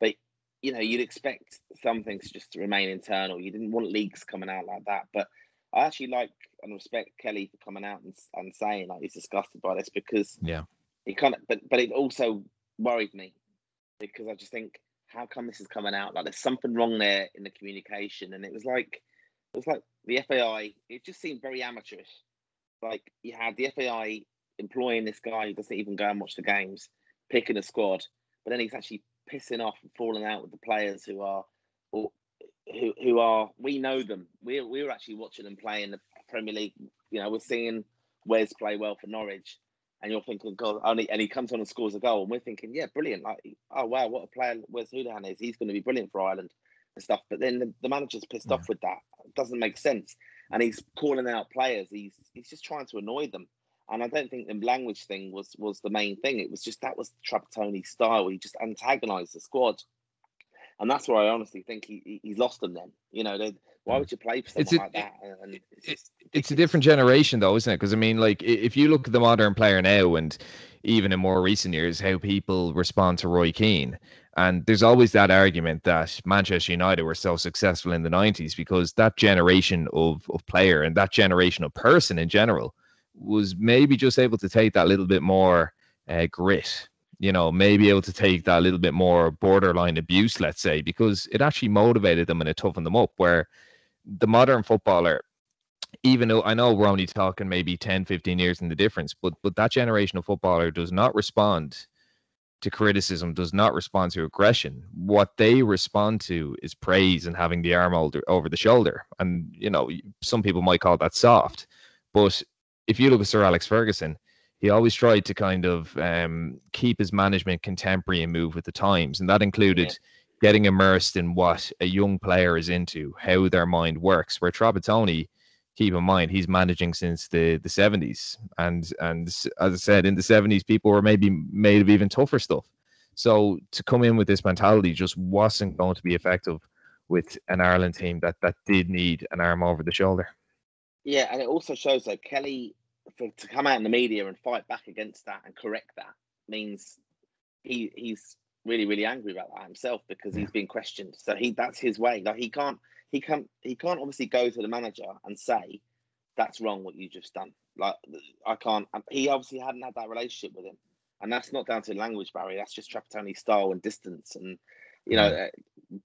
but you know, you'd expect some things just to remain internal. You didn't want leaks coming out like that, but I actually like and respect Kelly for coming out and, and saying like he's disgusted by this because Yeah. he kind of, but but it also worried me because I just think how come this is coming out like there's something wrong there in the communication and it was like it was like the FAI it just seemed very amateurish like you had the FAI employing this guy who doesn't even go and watch the games picking a squad but then he's actually pissing off and falling out with the players who are or who who are we know them we're we're actually watching them play in the Premier League you know we're seeing Wes play well for Norwich and you're thinking, God, only and he comes on and scores a goal, and we're thinking, yeah, brilliant. Like, oh wow, what a player Wes Hoolahan is. He's going to be brilliant for Ireland and stuff. But then the, the manager's pissed off with that. It doesn't make sense. And he's calling out players. He's he's just trying to annoy them. And I don't think the language thing was was the main thing. It was just that was Trapattoni style. He just antagonised the squad. And that's where I honestly think he, he- he's lost them then. You know, they, why hmm. would you play for someone a- like that? And, and it's, just it's a different generation though isn't it because i mean like if you look at the modern player now and even in more recent years how people respond to roy keane and there's always that argument that manchester united were so successful in the 90s because that generation of, of player and that generation of person in general was maybe just able to take that little bit more uh, grit you know maybe able to take that little bit more borderline abuse let's say because it actually motivated them and it toughened them up where the modern footballer even though I know we're only talking maybe 10, 15 years in the difference, but but that generation of footballer does not respond to criticism, does not respond to aggression. What they respond to is praise and having the arm over, over the shoulder. And you know, some people might call that soft, but if you look at Sir Alex Ferguson, he always tried to kind of um, keep his management contemporary and move with the times, and that included getting immersed in what a young player is into, how their mind works. Where Trapattoni, keep in mind, he's managing since the the seventies, and and as I said, in the seventies, people were maybe made of even tougher stuff. So to come in with this mentality just wasn't going to be effective with an Ireland team that that did need an arm over the shoulder. Yeah, and it also shows that Kelly for, to come out in the media and fight back against that and correct that means he he's really really angry about that himself because he's been questioned. So he that's his way. Like he can't he can't he can't obviously go to the manager and say that's wrong what you just done. Like I can't. He obviously hadn't had that relationship with him, and that's not down to language barrier. That's just Trapattoni's style and distance, and you know, uh,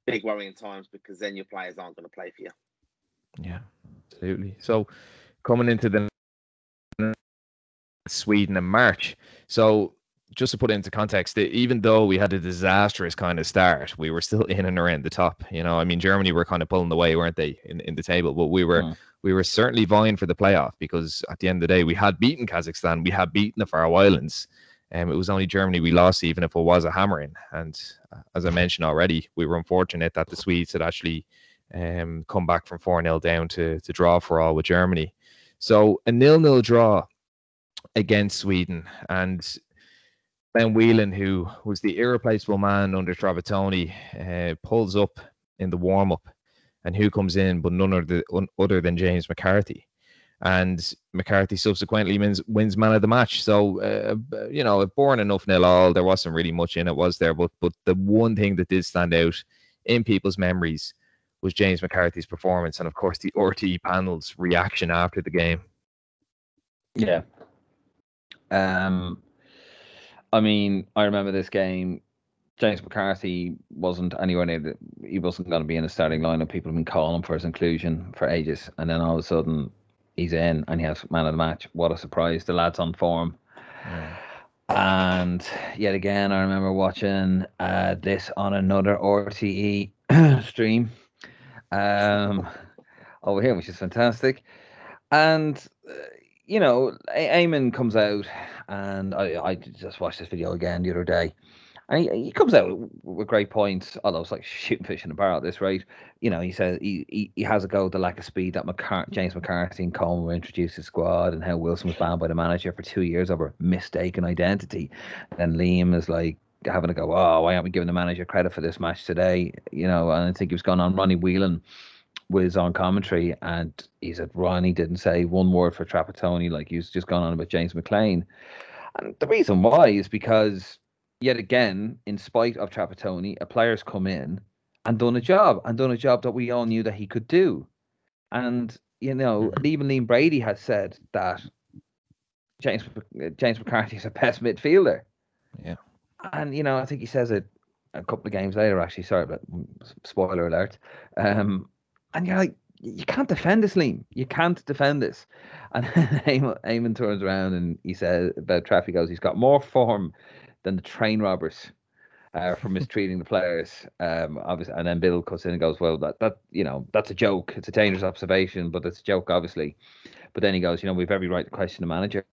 big worrying times because then your players aren't going to play for you. Yeah, absolutely. So coming into the Sweden in March. So just to put it into context, even though we had a disastrous kind of start, we were still in and around the top. You know, I mean, Germany were kind of pulling away, weren't they, in, in the table? But we were Mm. we were certainly vying for the playoff because at the end of the day, we had beaten Kazakhstan, we had beaten the Faroe Islands. Um, it was only Germany we lost, even if it was a hammering. And uh, as I mentioned already, we were unfortunate that the Swedes had actually um, come back from 4 0 down to, to draw for all with Germany. So a nil nil draw against Sweden. And Glenn Whelan, who was the irreplaceable man under Trapattoni, uh, pulls up in the warm up. And who comes in but none other, other than James McCarthy? And McCarthy subsequently wins, wins man of the match. So, uh, you know, born enough nil all. There wasn't really much in it, was there? But but the one thing that did stand out in people's memories was James McCarthy's performance, and of course the RTE panel's reaction after the game. Yeah. Um, I mean, I remember this game. James McCarthy wasn't anywhere near. The, he wasn't going to be in the starting line. lineup. People have been calling for his inclusion for ages, and then all of a sudden, he's in and he has man of the match. What a surprise! The lad's on form. Yeah. And yet again, I remember watching uh, this on another RTE stream um, over here, which is fantastic. And uh, you know, a- Eamon comes out, and I, I just watched this video again the other day, and he, he comes out with, great points. Although it's like shooting fish in a barrel at this rate. You know, he says he, he, he has a go at the lack of speed that McCart- James McCarthy and Coleman were introduced to squad, and how Wilson was banned by the manager for two years over mistaken identity. Then Liam is like, having to go, oh, why aren't we giving the manager credit for this match today? You know, and I think he was going on. Ronnie Whelan was on commentary and he said Ronnie didn't say one word for Trapattoni, like he was just gone on about James McLean. And the reason why is because, yet again, in spite of Trapattoni, a player's come in and done a job and done a job that we all knew that he could do. And, you know, even Liam Brady has said that James James McCarthy is a best midfielder. Yeah and you know, I think he says it a couple of games later. Actually, sorry, but spoiler alert. Um, and you're like, you can't defend this, Liam. You can't defend this. And Eamon, turns around and he says about traffic goes, he's got more form than the train robbers. Uh, for mistreating the players, um, obviously, and then Bill cuts in and goes, "Well, that that you know that's a joke. It's a dangerous observation, but it's a joke, obviously." But then he goes, "You know, we've every right to question the manager,"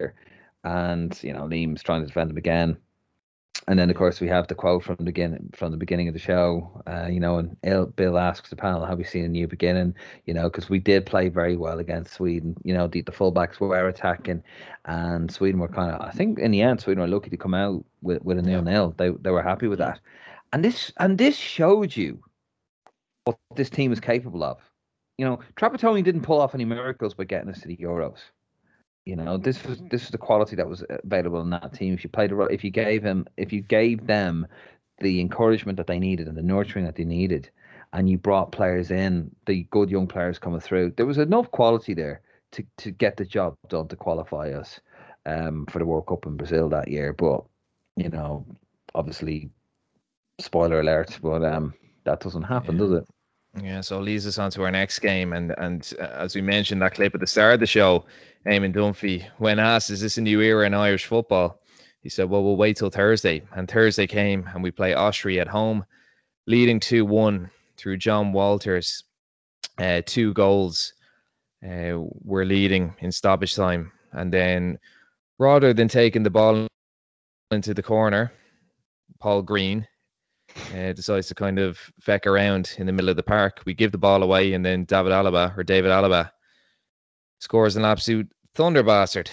and you know, Liam's trying to defend him again and then of course we have the quote from the beginning from the beginning of the show uh, you know and bill asks the panel have we seen a new beginning? You know because we did play very well against sweden. You know the, the fullbacks were attacking and sweden were kind of i think in the end sweden were lucky to come out with, with a nil nil they, they were happy with that. And this and this showed you what this team is capable of. You know Trapattoni didn't pull off any miracles by getting us to the euros you know, this was this is the quality that was available in that team. If you played, a role, if you gave him, if you gave them the encouragement that they needed and the nurturing that they needed, and you brought players in, the good young players coming through, there was enough quality there to to get the job done to qualify us um, for the World Cup in Brazil that year. But you know, obviously, spoiler alert, but um, that doesn't happen, yeah. does it? Yeah, so leads us on to our next game, and and uh, as we mentioned that clip at the start of the show, Eamon Dunphy, when asked, "Is this a new era in Irish football?" he said, "Well, we'll wait till Thursday." And Thursday came, and we play Austria at home, leading two one through Jon Walters, uh, two goals. Uh, we're leading in stoppage time, and then rather than taking the ball into the corner, Paul Green uh, decides to kind of feck around in the middle of the park. We give the ball away, and then David Alaba or David Alaba scores an absolute thunder bastard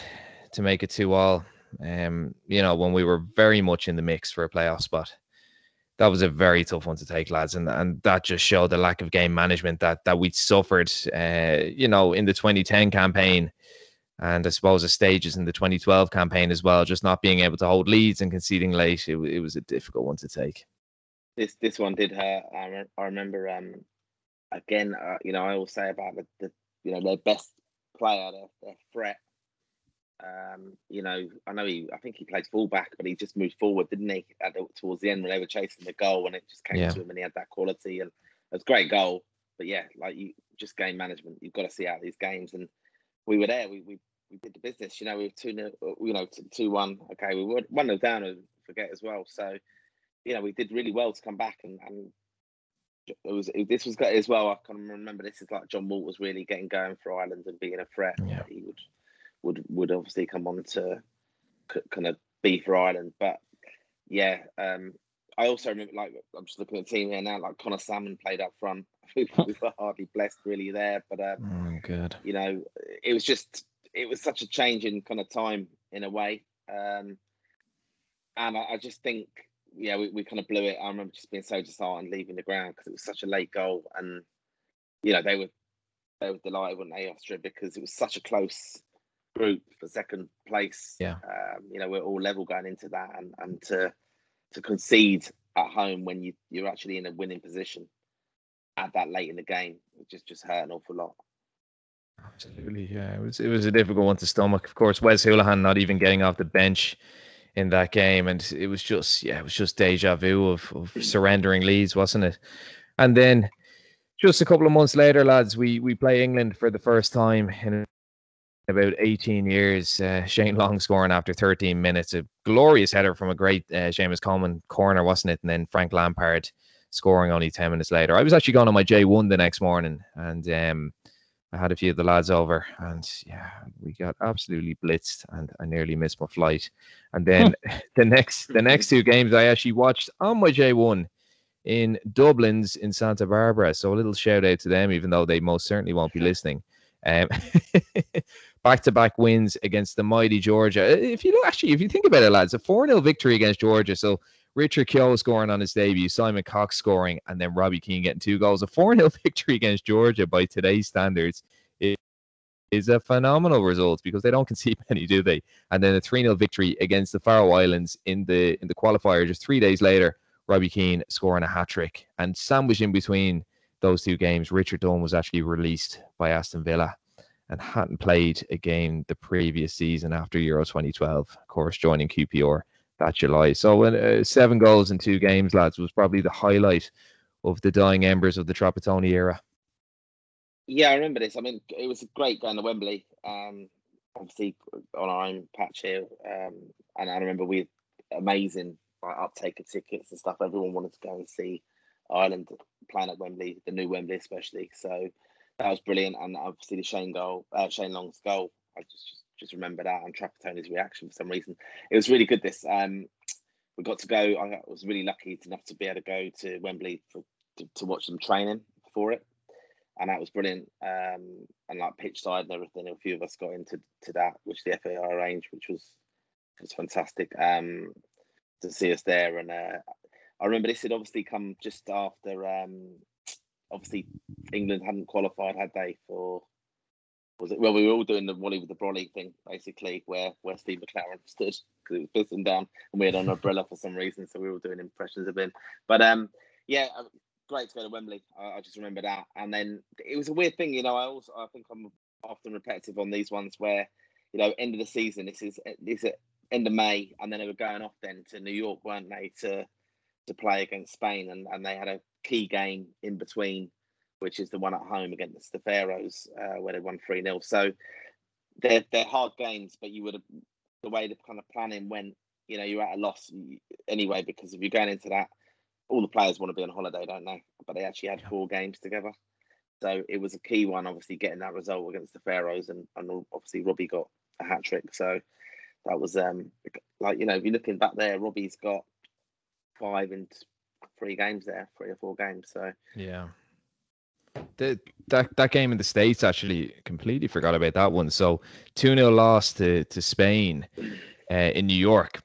to make it two all. Um, you know, when we were very much in the mix for a playoff spot. That was a very tough one to take, lads, and and that just showed the lack of game management that that we'd suffered. Uh, you know, in the 2010 campaign, and I suppose the stages in the 2012 campaign as well, just not being able to hold leads and conceding late. It, it was a difficult one to take this this one did hurt. I, I remember um again, uh, you know, I always say about the, the you know their best player, their threat. Um, you know, I know he, I think he played fullback, but he just moved forward, didn't he? At the, towards the end when they were chasing the goal, and it just came yeah. to him, and he had that quality, and it was a great goal. But yeah, like you, just game management. You've got to see out these games, and we were there. We we, we did the business. You know, we were two, you know, two one. Okay, we were one nil down. I forget as well. So you know, we did really well to come back and, and it was it, this was good as well. I can remember this is like Jon was really getting going for Ireland and being a threat. Yeah. He would would would obviously come on to kind of be for Ireland, but yeah, um, I also remember, like, I'm just looking at the team here now. Like Conor Sammon played up front. we were hardly blessed really there, but um, Oh, good. you know, it was just it was such a change in kind of time in a way. Um, and I, I just think, yeah, we, we kind of blew it. I remember just being so disheartened leaving the ground because it was such a late goal, and you know they were they were delighted when they Austria because it was such a close group for second place. Yeah. um, you know we're all level going into that, and and to to concede at home when you you're actually in a winning position at that late in the game, it just just hurt an awful lot. Absolutely, yeah. It was it was a difficult one to stomach. Of course, Wes Hoolahan not even getting off the bench in that game, and it was just yeah, it was just deja vu of, of surrendering leads, wasn't it? And then just a couple of months later, lads, we we play England for the first time in about 18 years. Uh, Shane Long scoring after 13 minutes, a glorious header from a great uh, Seamus Coleman corner, wasn't it? And then Frank Lampard scoring only 10 minutes later. I was actually going on my J1 the next morning, and um, I had a few of the lads over, and yeah, we got absolutely blitzed, and I nearly missed my flight. And then the next the next two games I actually watched on my J1 in Dublin's in Santa Barbara. So a little shout out to them, even though they most certainly won't be listening. Um, back to back wins against the mighty Georgia. If you look, actually, if you think about it, lads, a 4 0 victory against Georgia. So Richard Keogh scoring on his debut, Simon Cox scoring, and then Robbie Keane getting two goals. A 4 0 victory against Georgia by today's standards is, is a phenomenal result because they don't concede many, do they? And then a 3 0 victory against the Faroe Islands in the in the qualifier just three days later. Robbie Keane scoring a hat trick. And sandwiched in between those two games, Richard Dunne was actually released by Aston Villa and hadn't played a game the previous season after Euro 2012, of course, joining QPR that July. So uh, seven goals in two games, lads, was probably the highlight of the dying embers of the Trapattoni era. Yeah, I remember this. I mean, it was great going to Wembley. Um, obviously on our own patch here, um, and I remember we had amazing like, uptake of tickets and stuff. Everyone wanted to go and see Ireland playing at Wembley, the new Wembley especially. So that was brilliant. And obviously the Shane goal, uh, Shane Long's goal. I just, just just remember that and Trapattoni's reaction for some reason. It was really good. This um, we got to go. I was really lucky enough to be able to go to Wembley for to, to watch them training for it, and that was brilliant. Um, and like pitch side and everything, a few of us got into to that, which the FAI arranged, which was was fantastic. Um, to see us there, and uh, I remember this had obviously come just after. Um, obviously, England hadn't qualified, had they, for was it? Well, we were all doing the Wally with the Brolly thing, basically, where where Steve McClaren stood because it was pissing down, and we had an umbrella for some reason, so we were all doing impressions of him. But um, yeah, great to go to Wembley. I, I just remember that, and then it was a weird thing, you know. I also I think I'm often repetitive on these ones where, you know, end of the season. This is this is end of May, and then they were going off then to New York, weren't they, to to play against Spain, and and they had a key game in between which is the one at home against the Faroes, uh, where they won 3 0. So they're, they're hard games, but you would have, the way the kind of planning went, you know, you're at a loss anyway, because if you're going into that, all the players want to be on holiday, don't they? But they actually had four games together. So it was a key one, obviously, getting that result against the Faroes, and, and obviously Robbie got a hat trick. So that was um like you know, if you're looking back there, Robbie's got five and three games there, three or four games. So yeah, the, that that game in the states actually completely forgot about that one. So two 0 loss to to Spain uh, in New York.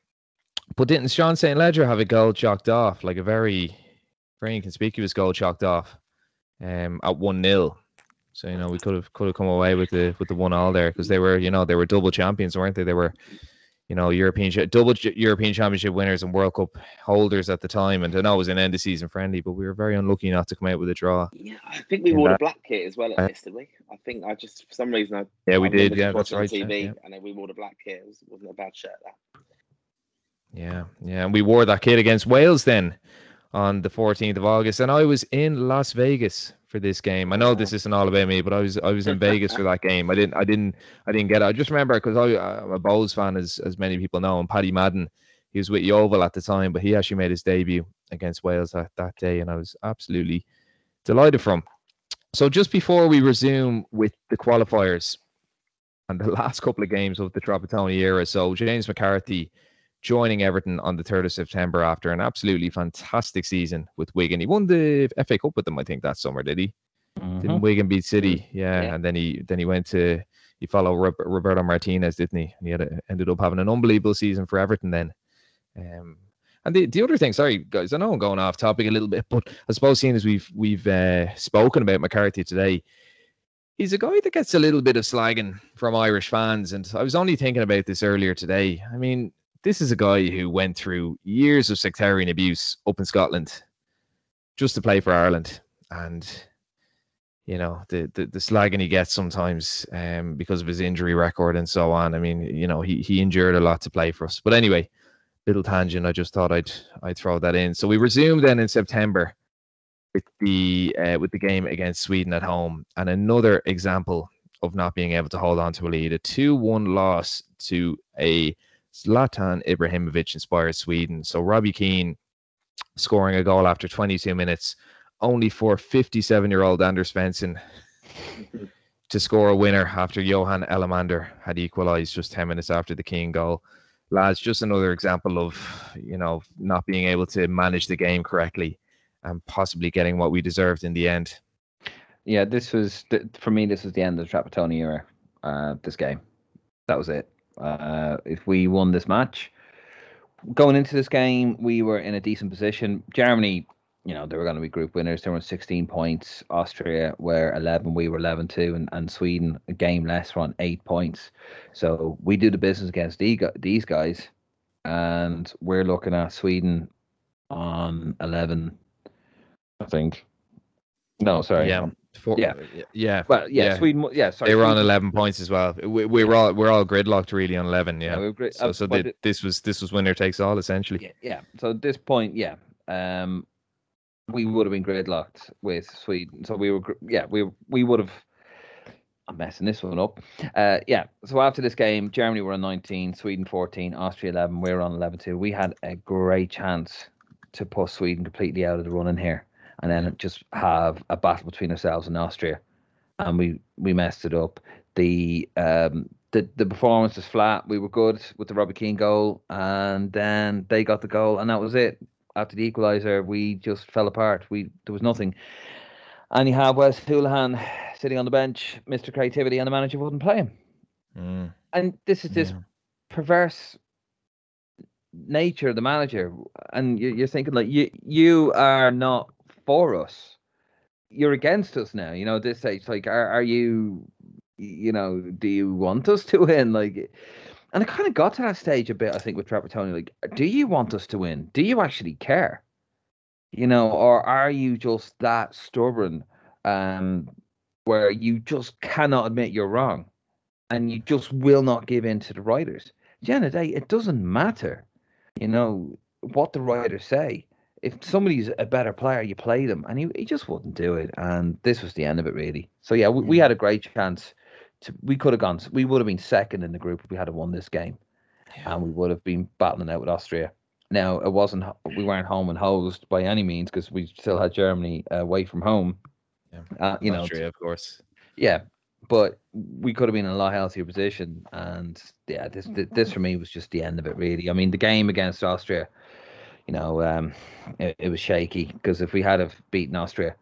But didn't Sean St. Ledger have a goal chalked off, like a very very inconspicuous goal chalked off um, at one 0 So you know we could have could have come away with the with the one all there because they were you know they were double champions, weren't they? They were you know, European double European Championship winners and World Cup holders at the time. And I know it was an end of season friendly, but we were very unlucky not to come out with a draw. Yeah, I think we wore that. the black kit as well at this, did we? I think I just for some reason I yeah we I did yeah that's right TV yeah. and then we wore the black kit. It was, wasn't a bad shirt that. Yeah, yeah, and we wore that kit against Wales then on the 14th of August, and I was in Las Vegas for this game. I know this oh. isn't all about me, but I was I was in Vegas for that game. I didn't I didn't I didn't get it. I just remember because I'm a Bohs fan, as as many people know, and Paddy Madden. He was with Yeovil at the time, but he actually made his debut against Wales that, that day, and I was absolutely delighted from. So just before we resume with the qualifiers and the last couple of games of the Trapattoni era, so James McCarthy joining Everton on the 3rd of September after an absolutely fantastic season with Wigan. He won the FA Cup with them, I think, that summer, did he? Didn't Wigan beat City? Yeah, Yeah. and then he then he went to he followed Roberto Martinez, didn't he? And he had a, ended up having an unbelievable season for Everton then. Um, and the, the other thing, sorry guys, I know I'm going off topic a little bit, but I suppose seeing as we've we've uh, spoken about McCarthy today, he's a guy that gets a little bit of slagging from Irish fans. And I was only thinking about this earlier today. I mean, this is a guy who went through years of sectarian abuse up in Scotland just to play for Ireland. And you know, the the, the slagging he gets sometimes um, because of his injury record and so on. I mean, you know, he he endured a lot to play for us. But anyway, little tangent. I just thought I'd I'd throw that in. So we resumed then in September with the uh, with the game against Sweden at home, and another example of not being able to hold on to a lead. A two-one loss to a Zlatan Ibrahimovic inspired Sweden. So Robbie Keane scoring a goal after 22 minutes, only for 57-year-old Anders Svensson to score a winner after Johan Elmander had equalised just 10 minutes after the Keane goal lads, just another example of you know not being able to manage the game correctly and possibly getting what we deserved in the end. Yeah, this was for me. This was the end of the Trapattoni era. Uh, this game, that was it. Uh, if we won this match, going into this game, we were in a decent position. Germany, you know, they were going to be group winners. They were 16 points. Austria were 11. We were 11 too, and, and Sweden a game less were on eight points. So we do the business against these guys, and we're looking at Sweden on 11. I think. No, sorry. Yeah, Four- Yeah. yeah. Well, yeah, Yeah. Sweden. Yeah, sorry. they were on 11 points as well. We, we were all we're all gridlocked really on 11. Yeah. were so uh, so this was this was winner takes all essentially. Yeah, yeah. So at this point, yeah, um, we would have been gridlocked with Sweden. So we were, yeah, we we would have. I'm messing this one up. Uh, yeah. So after this game, Germany were on 19, Sweden 14, Austria 11. We were on 11 too. We had a great chance to put Sweden completely out of the running here, and then just have a battle between ourselves and Austria, and we we messed it up. The um the the performance was flat. We were good with the Robbie Keane goal, and then they got the goal, and that was it. After the equaliser, we just fell apart. We there was nothing. And you have Wes Hoolahan sitting on the bench, Mr. Creativity, and the manager wouldn't play him. Mm, And this is this yeah. perverse nature of the manager. And you- you're thinking like you you are not for us. You're against us now. You know this stage. Like, are are you? You know, do you want us to win? Like, and it kind of got to that stage a bit. I think with Trapattoni. Like, do you want us to win? Do you actually care? You know, or are you just that stubborn? Um, where you just cannot admit you're wrong and you just will not give in to the writers. The day, it doesn't matter, you know, what the writers say. If somebody's a better player, you play them, and he, he just wouldn't do it. And this was the end of it, really. So yeah, we, we had a great chance. To we could have gone. We would have been second in the group if we had won this game, and we would have been battling out with Austria. Now it wasn't. We weren't home and hosed by any means because we still had Germany away from home. Yeah. Uh, you know, Austria, of course. yeah, but we could have been in a lot healthier position, and yeah, this th- this for me was just the end of it. Really, I mean, the game against Austria, you know, um, it, it was shaky because if we had have beaten Austria,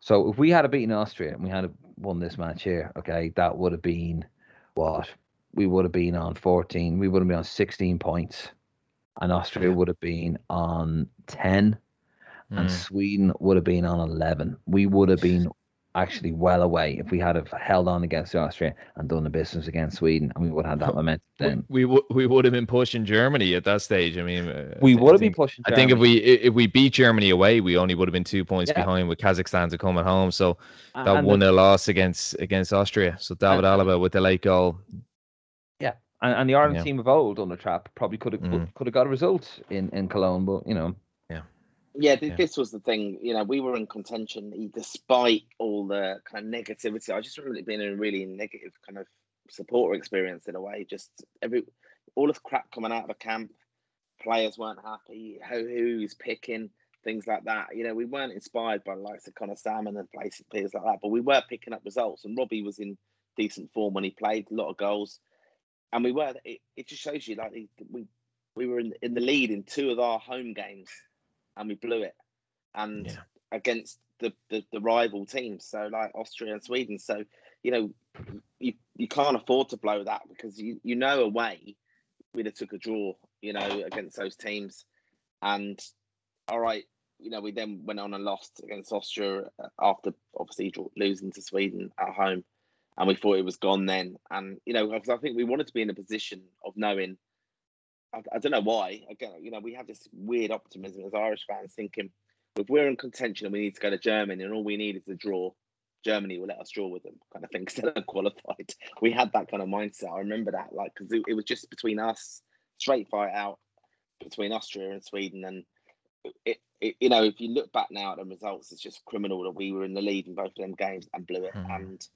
so if we had have beaten Austria and we had have won this match here, okay, that would have been what we would have been on fourteen. We would have been on sixteen points, and Austria would have been on ten and Mm. Sweden would have been on 11. We would have been actually well away if we had have held on against Austria and done the business against Sweden, and we would have had that momentum then. We, we, we would have been pushing Germany at that stage. I mean, uh, We would have been pushing. I think if we if we beat Germany away, we only would have been two points Yeah. behind with Kazakhstan to come at home. So that and, one nil loss against against Austria. So David and- Alaba with the late goal. and, and the Ireland Yeah. team of old on the trap probably could have Mm. could have got a result in in Cologne, but you know, Yeah, th- Yeah. this was the thing. You know, we were in contention despite all the kind of negativity. I just remember it being a really negative kind of supporter experience in a way. Just every all this crap coming out of the camp. Players weren't happy. Who who's picking things like that. You know, we weren't inspired by the likes of Conor Sammon and places players like that, but we were picking up results. And Robbie was in decent form when he played a lot of goals, and we were. It, it just shows you like we we were in, in the lead in two of our home games, and we blew it, and Yeah. against the, the the rival teams, so like Austria and Sweden. So you know, you you can't afford to blow that because you you know away we'd have took a draw, you know, against those teams, and all right, you know, we then went on and lost against Austria uh, after obviously losing to Sweden at home, and we thought it was gone then. And you know, 'cause I think we wanted to be in a position of knowing. I, I don't know why. Again, you know, we have this weird optimism as Irish fans, thinking if we're in contention and we need to go to Germany and all we need is a draw, Germany will let us draw with them, kind of thing. Instead of qualified, we had that kind of mindset. I remember that, like, because it, it was just between us, straight fight out between Austria and Sweden, and it, it, you know, if you look back now at the results, it's just criminal that we were in the lead in both of them games and blew it. Mhm. And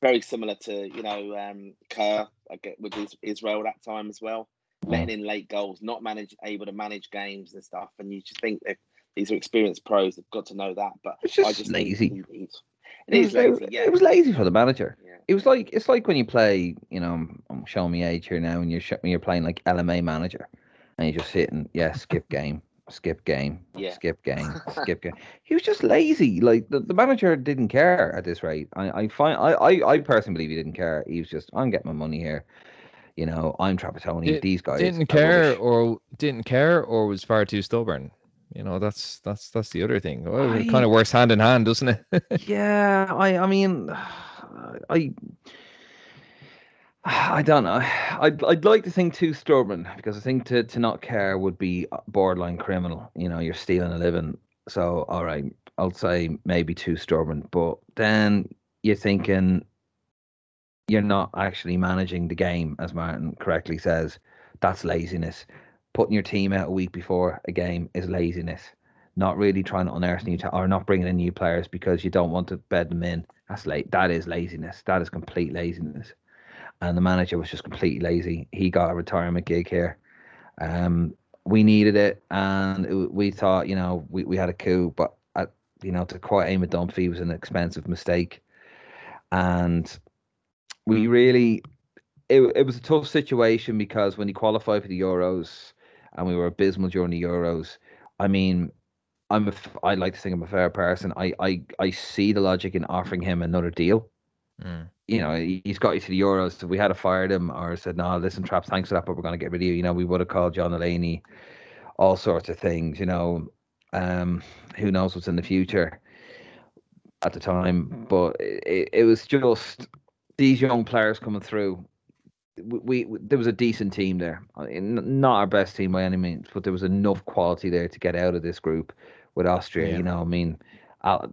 very similar to you know um, Kerr I get with Israel that time as well, Mm. letting in late goals, not manage able to manage games and stuff. And you just think that these are experienced pros, they've got to know that. But It's I just just think lazy. It It was, lazy, yeah. it was lazy for the manager. yeah. It was like it's like when you play, you know, I'm- I'm showing my age here now, and you're when you're playing like LMA manager, and you're just sit and yeah, skip game, skip game, Yeah. skip game, skip game. He was just lazy. Like the, the manager didn't care at this rate. I I find I, I I personally believe he didn't care. He was just I'm getting my money here. You know, I'm Trapattoni. Did- These guys didn't care rubbish." or didn't care or was far too stubborn. You know, that's that's that's the other thing. Well, it kind of works hand in hand, doesn't it? Yeah, I I mean, I I don't know. I'd I'd like to think too stubborn because I think to to not care would be borderline criminal. You know, you're stealing a living. So all right, I'll say maybe too stubborn, but then you're thinking you're not actually managing the game, as Martin correctly says. That's laziness. Putting your team out a week before a game is laziness not really trying to unearth new ta- or not bringing in new players because you don't want to bed them in. That's late. That is laziness. That is complete laziness. And the manager was just completely lazy. He got a retirement gig here. Um, we needed it, and it, we thought, you know, we, we had a coup, but at, you know, to quite Eamon Dunphy was an expensive mistake, and we really, it it was a tough situation because when he qualified for the Euros, and we were abysmal during the Euros. I mean, I'm a I like to think I'm a fair person. I, I I see the logic in offering him another deal. Mm. You know, he- he's got you to the Euros. If we had a fired him or said, "No, listen, Traps, thanks for that, but we're going to get rid of you," you know, we would have called John Delaney, all sorts of things. You know, um, who knows what's in the future at the time, but it, it was just these young players coming through. We, we there was a decent team there, not our best team by any means, but there was enough quality there to get out of this group with Austria. Yeah. You know, I mean, uh,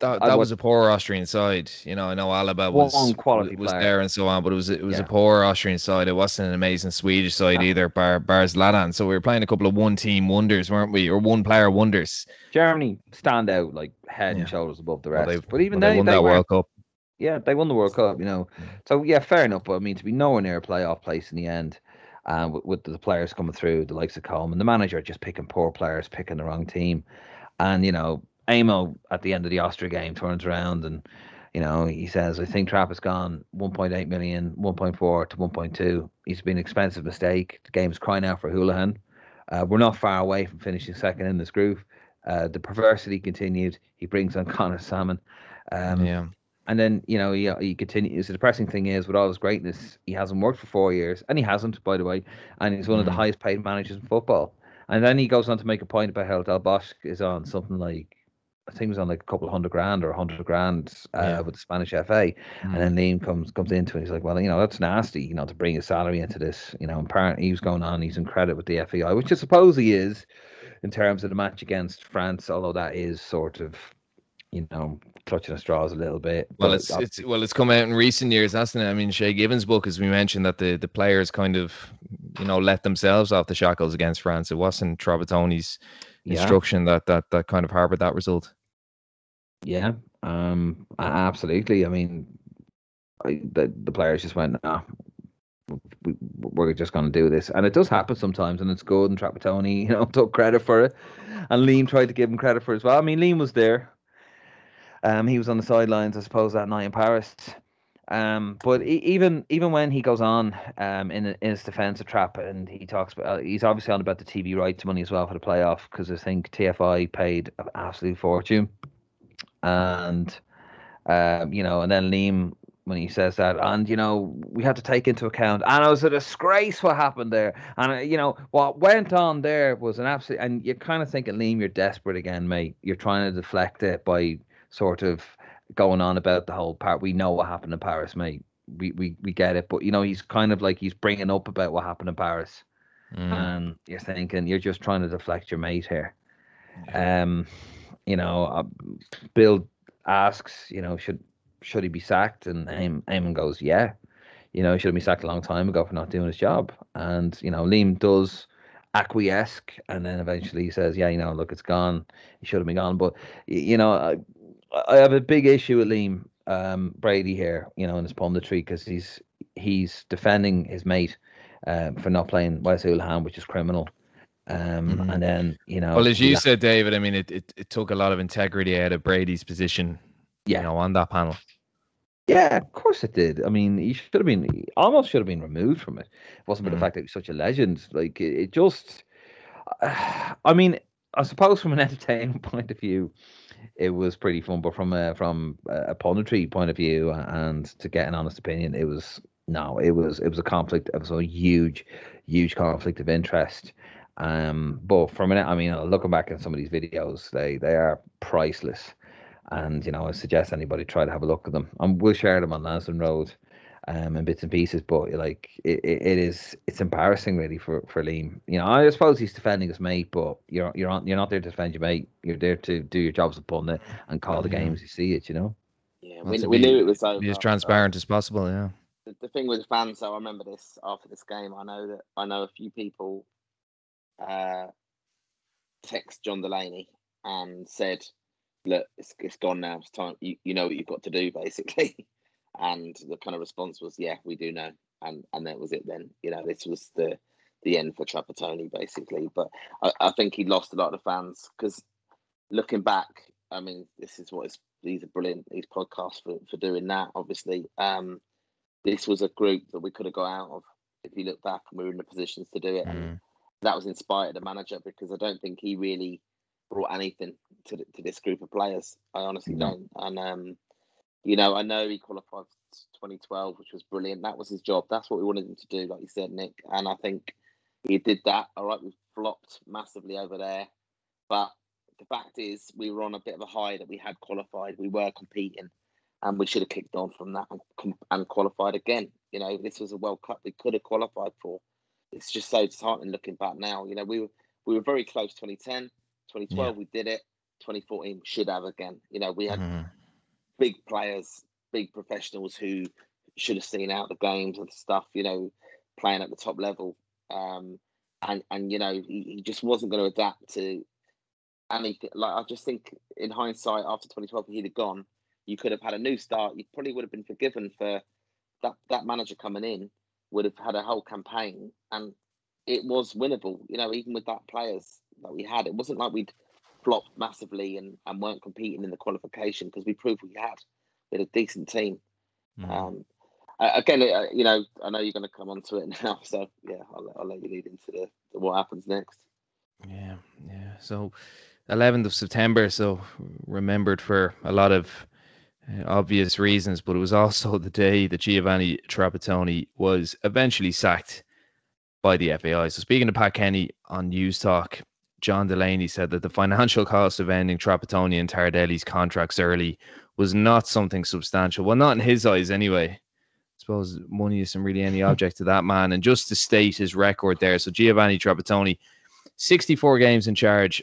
That, I that wa- was a poor Austrian side. You know, I know Alaba was was player. there and so on, but it was it was Yeah. a poor Austrian side. It wasn't an amazing Swedish side Ah. either, bar bars Ladan. So we were playing a couple of one team wonders, weren't we? Or one player wonders. Germany stand out like head Yeah. and shoulders above the Well, rest. they've- but even well, they they, won they that were, World Cup. Yeah, they won the World Cup, you know. So yeah, fair enough. But I mean, to be nowhere near a playoff place in the end, uh, with, with the players coming through, the likes of Coleman, the manager just picking poor players, picking the wrong team, and you know, Amo at the end of the Austria game turns around and. You know, he says, I think Trap has gone 1.8 million, 1.4 to 1.2. He's been an expensive mistake. The game's crying out for Hoolahan. Uh, we're not far away from finishing second in this group. Uh, the perversity continued. He brings on Conor Sammon. Um, yeah. And then, you know, he, he continues. The depressing thing is, with all his greatness, he hasn't worked for four years. And he hasn't, by the way. And he's one of the Mhm. highest paid managers in football. And then he goes on to make a point about how Del Bosque is on something like, I think it was on like a couple of hundred grand or a hundred grand uh, Yeah. with the Spanish FA. Mm. And then Liam comes comes into it. He's like, well, you know, that's nasty, you know, to bring his salary into this. You know, apparently he was going on. He's in credit with the FAI, which I suppose he is in terms of the match against France. Although that is sort of, you know, clutching at straws a little bit. Well, it's it's well, it's come out in recent years, hasn't it? I mean, Shay Given's book, as we mentioned, that the the players kind of, you know, let themselves off the shackles against France. It wasn't Trapattoni's yeah, instruction that that that kind of harbored that result. yeah, um, absolutely. I mean, I, the the players just went, nah. We, we're just going to do this, and it does happen sometimes, and it's good. And Trapattoni, you know, took credit for it, and Liam tried to give him credit for it as well. I mean, Liam was there. Um, he was on the sidelines, I suppose, that night in Paris. Um, but even even when he goes on um, in, in his defensive trap and he talks about, uh, he's obviously on about the TV rights money as well for the playoff because I think TFI paid an absolute fortune, and um, you know, and then Liam when he says that, and you know, we had to take into account, and it was a disgrace what happened there, and uh, you know what went on there was an absolute, and you're kind of thinking, Liam, you're desperate again, mate. You're trying to deflect it by sort of going on about the whole part. We know what happened in Paris, mate. We we we get it, but you know, he's kind of like he's bringing up about what happened in Paris, Mm. and you're thinking you're just trying to deflect your mate here. Um, you know, uh, Bill asks, you know, should should he be sacked? And Eam- Eamon goes, yeah. You know, he should have been sacked a long time ago for not doing his job. And you know, Liam does acquiesce, and then eventually he says, yeah, you know, look, it's gone. He should have been gone. But you know, I, I have a big issue with Liam um, Brady here. You know, in his punditry because he's he's defending his mate um, for not playing Wes Hoolahan, which is criminal. Um, Mhm. and then you know, Well, as you yeah, said, David, I mean, it, it, it took a lot of integrity out of Brady's position, Yeah. you know, on that panel. Yeah, of course it did. I mean, he should have been he almost should have been removed from it. It wasn't for Mhm. the fact that he was such a legend. Like it, it just I mean, I suppose from an entertainment point of view, it was pretty fun, but from a from a punditry point of view and to get an honest opinion, it was no, it was it was a conflict. It was a huge, huge conflict of interest. Um, but from an I mean, looking back at some of these videos, they they are priceless and you know I suggest anybody try to have a look at them. And we'll share them on Lansdowne Road, um, in bits and pieces. But like it, it, it is, it's embarrassing really for for Liam. You know, I suppose he's defending his mate, but you're you're on, you're not there to defend your mate. You're there to do your job as a pundit and call the Yeah. games you see it. You know. Yeah, we, we be- knew it was over. Be as but transparent as possible, yeah. The, the thing with fans, though, I remember this after this game. I know that I know a few people uh, text John Delaney and said, "Look, it's, it's gone now. It's time. You, you know what you've got to do, basically." And the kind of response was, "Yeah, we do know." And and that was it. Then you know, this was the the end for Trapattoni, basically. But I, I think he lost a lot of fans because looking back, I mean, this is what is these are brilliant these podcasts for, for doing that. Obviously, um, this was a group that we could have got out of if you look back and we were in the positions to do it. And Mm. that was inspired the manager because I don't think he really brought anything to to this group of players. I honestly No. don't. And um, you know, I know he qualified 2012, which was brilliant. That was his job. That's what we wanted him to do, like you said, Nick. And I think he did that. All right, we flopped massively over there, but the fact is, we were on a bit of a high that we had qualified. We were competing, and we should have kicked on from that and, and qualified again. You know, this was a World Cup we could have qualified for. It's just so disheartening looking back now. You know, we were we were very close. 2010, 2012, we did it. 2014, should have again. You know, we had Mhm. Big players, big professionals who should have seen out the games and stuff, you know, playing at the top level. Um, and, and you know, he, he just wasn't going to adapt to anything. Like, I just think in hindsight, after 2012, if he'd have gone, you could have had a new start. You probably would have been forgiven for that, that manager coming in, would have had a whole campaign and it was winnable, you know, even with that players that we had. It wasn't like we'd flopped massively and, and weren't competing in the qualification because we proved we had. We had a decent team. Mm. Um, again, uh, you know, I know you're going to come on to it now, so yeah, I'll, let- I'll let you lead into the, the what happens next. Yeah, yeah. So, 11th of September, so remembered for a lot of uh, obvious reasons, but it was also the day that Giovanni Trapattoni was eventually sacked by the FAI. So, speaking to Pat Kenny on Newstalk, John Delaney said that the financial cost of ending Trapattoni and Tardelli's contracts early was not something substantial. Well, not in his eyes, anyway. I suppose money isn't really any hmm. object to that man. And just to state his record there, so Giovanni Trapattoni, 64 games in charge,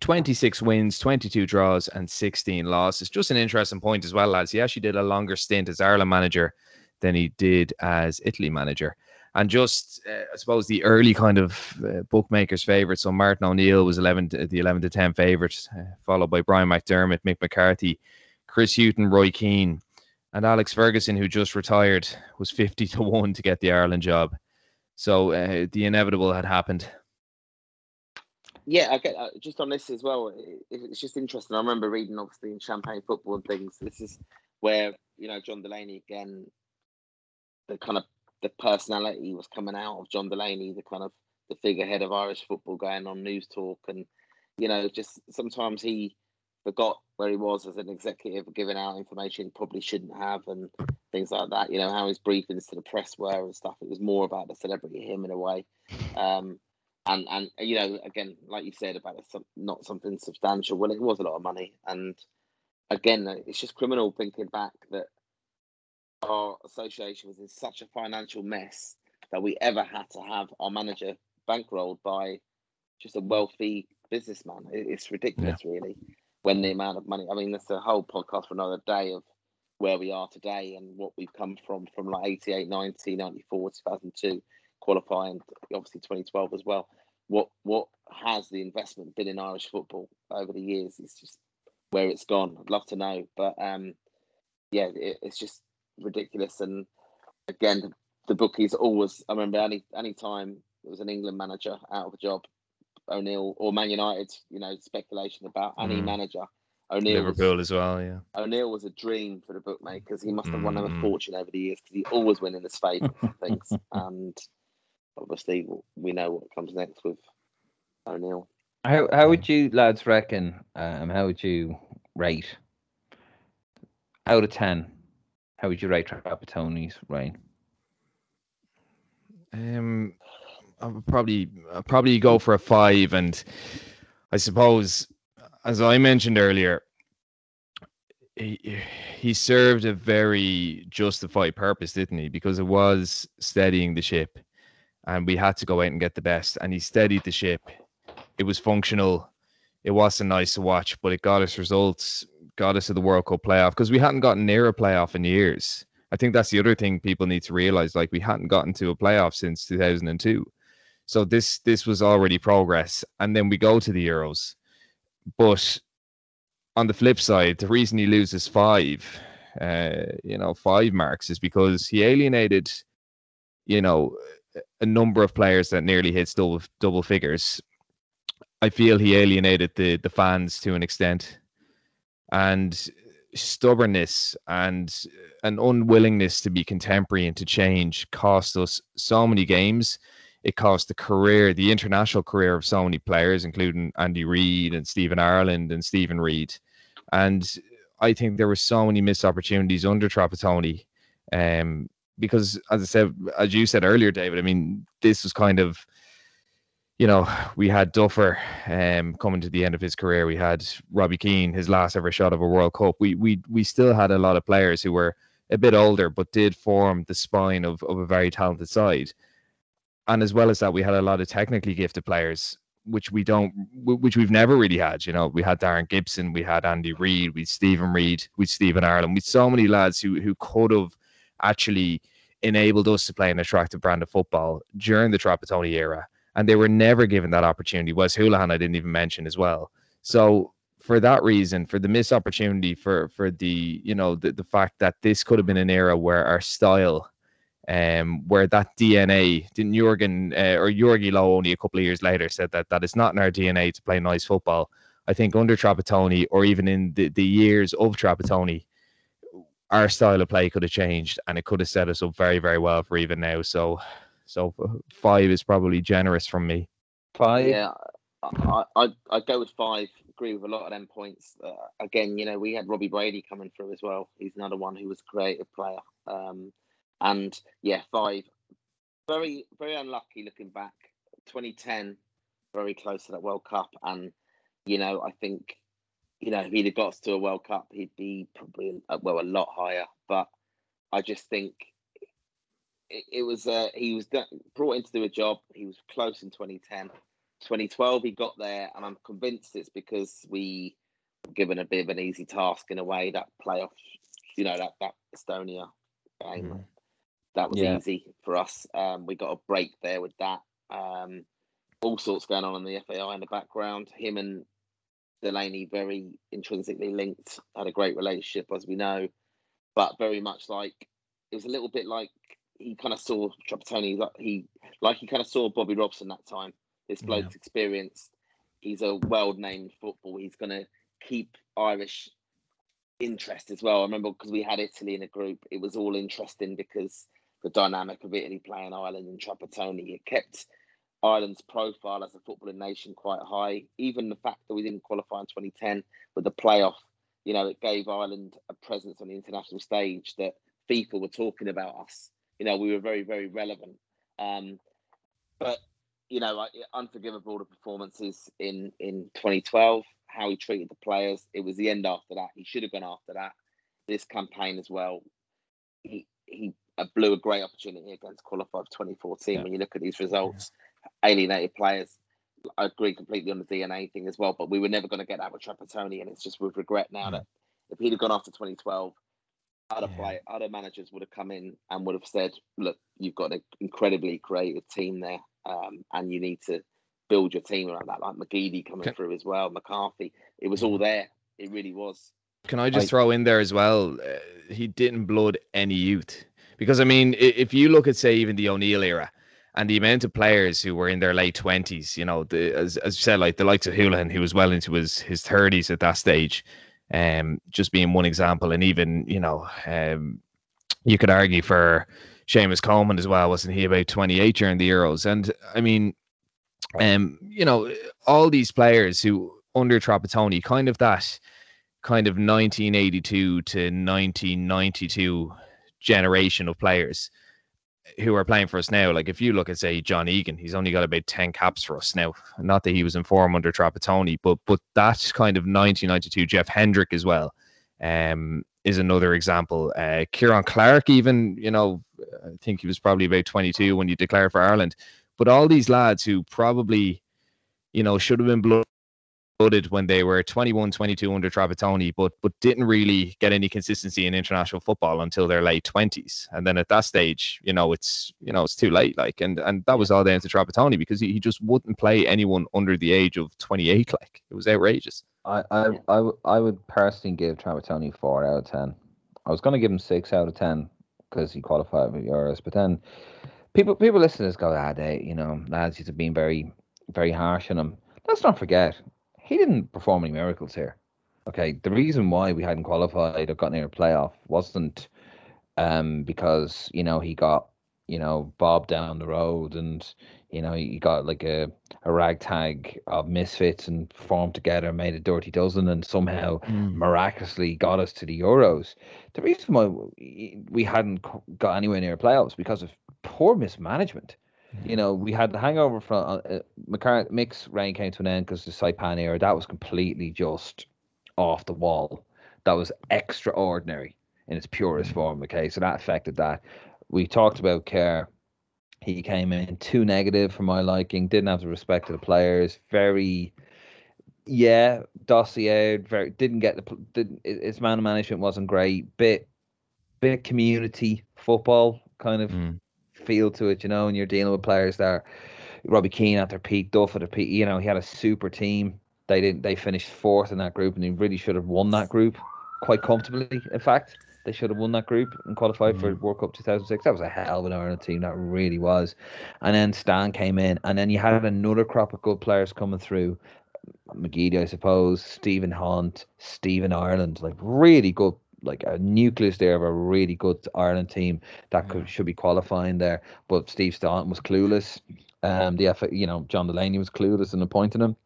26 wins, 22 draws, and 16 losses. Just an interesting point as well, lads. He actually did a longer stint as Ireland manager than he did as Italy manager. And just, uh, I suppose, the early kind of uh, bookmakers' favourites. So Martin O'Neill was 11 to, the 11 to 10 favourite, uh, followed by Brian McDermott, Mick McCarthy, Chris Hughton, Roy Keane, and Alex Ferguson, who just retired, was 50 to 1 to get the Ireland job. So uh, the inevitable had happened. Yeah, I get uh, just on this as well. It, it's just interesting. I remember reading, obviously, in Champagne Football and things. This is where you know John Delaney again, the kind of the personality was coming out of John Delaney, the kind of the figurehead of Irish football, going on Newstalk, and you know, just sometimes he forgot where he was as an executive, giving out information he probably shouldn't have, and things like that. You know how his briefings to the press were and stuff. It was more about the celebrity him in a way. Um, and and you know again like you said about it, not something substantial well it was a lot of money and again it's just criminal thinking back that our association was in such a financial mess that we ever had to have our manager bankrolled by just a wealthy businessman it's ridiculous really when the amount of money i mean that's a whole podcast for another day of where we are today and what we've come from from like 88 90 94 2002 qualifying obviously 2012 as well. What what has the investment been in Irish football over the years? It's just where it's gone. I'd love to know, but um, yeah, it, it's just ridiculous. And again, the, the bookies always. I remember any any time there was an England manager out of a job, O'Neill or Man United. You know, speculation about any Mm. manager. O'Neill was- as well, yeah. O'Neill was a dream for the bookmakers. He must have won them a Mm. fortune over the years because he always win in his favour things. And obviously, we know what comes next with O'Neill. How how would you lads reckon? Um, how would you rate out of ten? How would you rate Trapattoni's reign? Um, I would probably I'd probably go for a five, and I suppose, as I mentioned earlier, he he served a very justified purpose, didn't he? Because it was steadying the ship, and we had to go out and get the best, and he steadied the ship. It was functional. It wasn't nice to watch, but it got us results, got us to the World Cup playoff because we hadn't gotten near a playoff in years. I think that's the other thing people need to realize. Like we hadn't gotten to a playoff since 2002, so this this was already progress. And then we go to the Euros, but on the flip side, the reason he loses five, uh, you know, five marks is because he alienated, you know, a number of players that nearly hits double double figures. I feel he alienated the the fans to an extent, and stubbornness and an unwillingness to be contemporary and to change cost us so many games. It cost the career, the international career of so many players, including Andy Reid and Stephen Ireland and Stephen Reid. And I think there were so many missed opportunities under Trapattoni. Um, because as I said, as you said earlier, David, I mean, this was kind of you know, we had Duffer um, coming to the end of his career. We had Robbie Keane, his last ever shot of a World Cup. We we we still had a lot of players who were a bit older, but did form the spine of, of a very talented side. And as well as that, we had a lot of technically gifted players, which we don't, which we've never really had. You know, we had Darren Gibson, we had Andy Reid, we Stephen Reid, we Stephen Ireland, we so many lads who who could have actually enabled us to play an attractive brand of football during the Trapattoni era and they were never given that opportunity. Wes Hoolahan, I didn't even mention as well. So for that reason, for the missed opportunity, for for the you know the, the fact that this could have been an era where our style, um, where that DNA, didn't Jurgen uh, or Jorgi Lowe only a couple of years later said that that it's not in our DNA to play nice football. I think under Trapattoni or even in the, the years of Trapattoni, our style of play could have changed and it could have set us up very very well for even now. So so five is probably generous from me. Five. Yeah, I, I I go with five. Agree with a lot of them points. Uh, again, you know, we had Robbie Brady coming through as well. He's another one who was a creative player. Um, and yeah, five. Very very unlucky looking back. 2010, very close to that World Cup, and you know, I think you know if he'd have got us to a World Cup, he'd be probably uh, well a lot higher. But I just think it, it was uh, he was done, brought in to do a job. He was close in 2010. 2012 he got there, and I'm convinced it's because we were given a bit of an easy task in a way. That playoff, you know, that that Estonia game, Mm. that was Yeah. easy for us. Um, we got a break there with that. Um, all sorts going on in the FAI in the background. Him and Delaney very intrinsically linked. Had a great relationship, as we know, but very much like it was a little bit like he kind of saw Trapattoni. Like he like he kind of saw Bobby Robson that time. This bloke's experienced. He's a world named football. He's going to keep Irish interest as well. I remember because we had Italy in a group, it was all interesting because the dynamic of Italy playing Ireland and Trapattoni, it kept Ireland's profile as a footballing nation quite high. Even the fact that we didn't qualify in 2010 with the playoff, you know, it gave Ireland a presence on the international stage that FIFA were talking about us. You know, we were very, very relevant. Um, but you know, like, unforgivable the performances in in 2012, how he treated the players. It was the end after that. He should have gone after that. This campaign as well. He he blew a great opportunity against qualified 2014. Yeah. When you look at these results, yeah. alienated players. I agree completely on the DNA thing as well, but we were never going to get that with Trapattoni, and it's just with regret now that if he'd have gone after 2012, other yeah. play other managers would have come in and would have said, "Look, you've got an incredibly creative team there, um, and you need to build your team around that." Like McGeady coming Can... through as well, McCarthy. It was all there. It really was. Can I just throw in there as well? Uh, he didn't blood any youth because I mean, if you look at say even the O'Neill era. And the amount of players who were in their late twenties, you know, the, as as you said, like the likes of Hoolahan, who was well into his his thirties at that stage, um, just being one example, and even you know, um, you could argue for Seamus Coleman as well, wasn't he about 28 during the Euros? And I mean, um, you know, all these players who under Trapattoni, kind of that kind of 1982 to 1992 generation of players who are playing for us now. Like if you look at say John Egan, he's only got about ten caps for us now. Not that he was in form under Trapattoni, but but that kind of 1992 Jeff Hendrick as well um, is another example. Uh, Ciaran Clark, even you know, I think he was probably about 22 when you declared for Ireland. But all these lads who probably, you know, should have been blood when they were 21, 22 under Trapattoni, but but didn't really get any consistency in international football until their late 20s. And then at that stage, you know, it's you know it's too late. Like, and and that was all down to Trapattoni because he, he just wouldn't play anyone under the age of 28. Like, it was outrageous. I I I, I would personally give Trapattoni four out of ten. I was going to give him six out of ten because he qualified with Euros, but then people people listen to this go, ah, they you know lads, he's been very very harsh on him. Let's not forget he didn't perform any miracles here. Okay, the reason why we hadn't qualified or got near a playoff wasn't um, because you know he got you know Bob down the road and you know he got like a, a ragtag of misfits and formed together, made a dirty dozen, and somehow mm. miraculously got us to the Euros. The reason why we hadn't got anywhere near playoffs because of poor mismanagement. You know, we had the hangover from uh, uh McCart- Mick's reign came to an end because the Saipan era. That was completely just off the wall. That was extraordinary in its purest form. Okay, so that affected that. We talked about Kerr. He came in too negative for my liking. Didn't have the respect of the players. Very, yeah, dossier. Very didn't get the. Didn't, his man management wasn't great. Bit, bit community football kind of. Mm feel to it, you know, and you're dealing with players there. Robbie Keane at their peak, Duff at their peak. You know, he had a super team. They didn't. They finished fourth in that group, and he really should have won that group quite comfortably. In fact, they should have won that group and qualified mm. for World Cup 2006. That was a hell of an Ireland team. That really was. And then Stan came in, and then you had another crop of good players coming through. McGeady, I suppose, Stephen Hunt, Stephen Ireland, like really good like a nucleus there of a really good Ireland team that could should be qualifying there. But Steve Staunton was clueless. Um, the you know John Delaney was clueless in appointing him,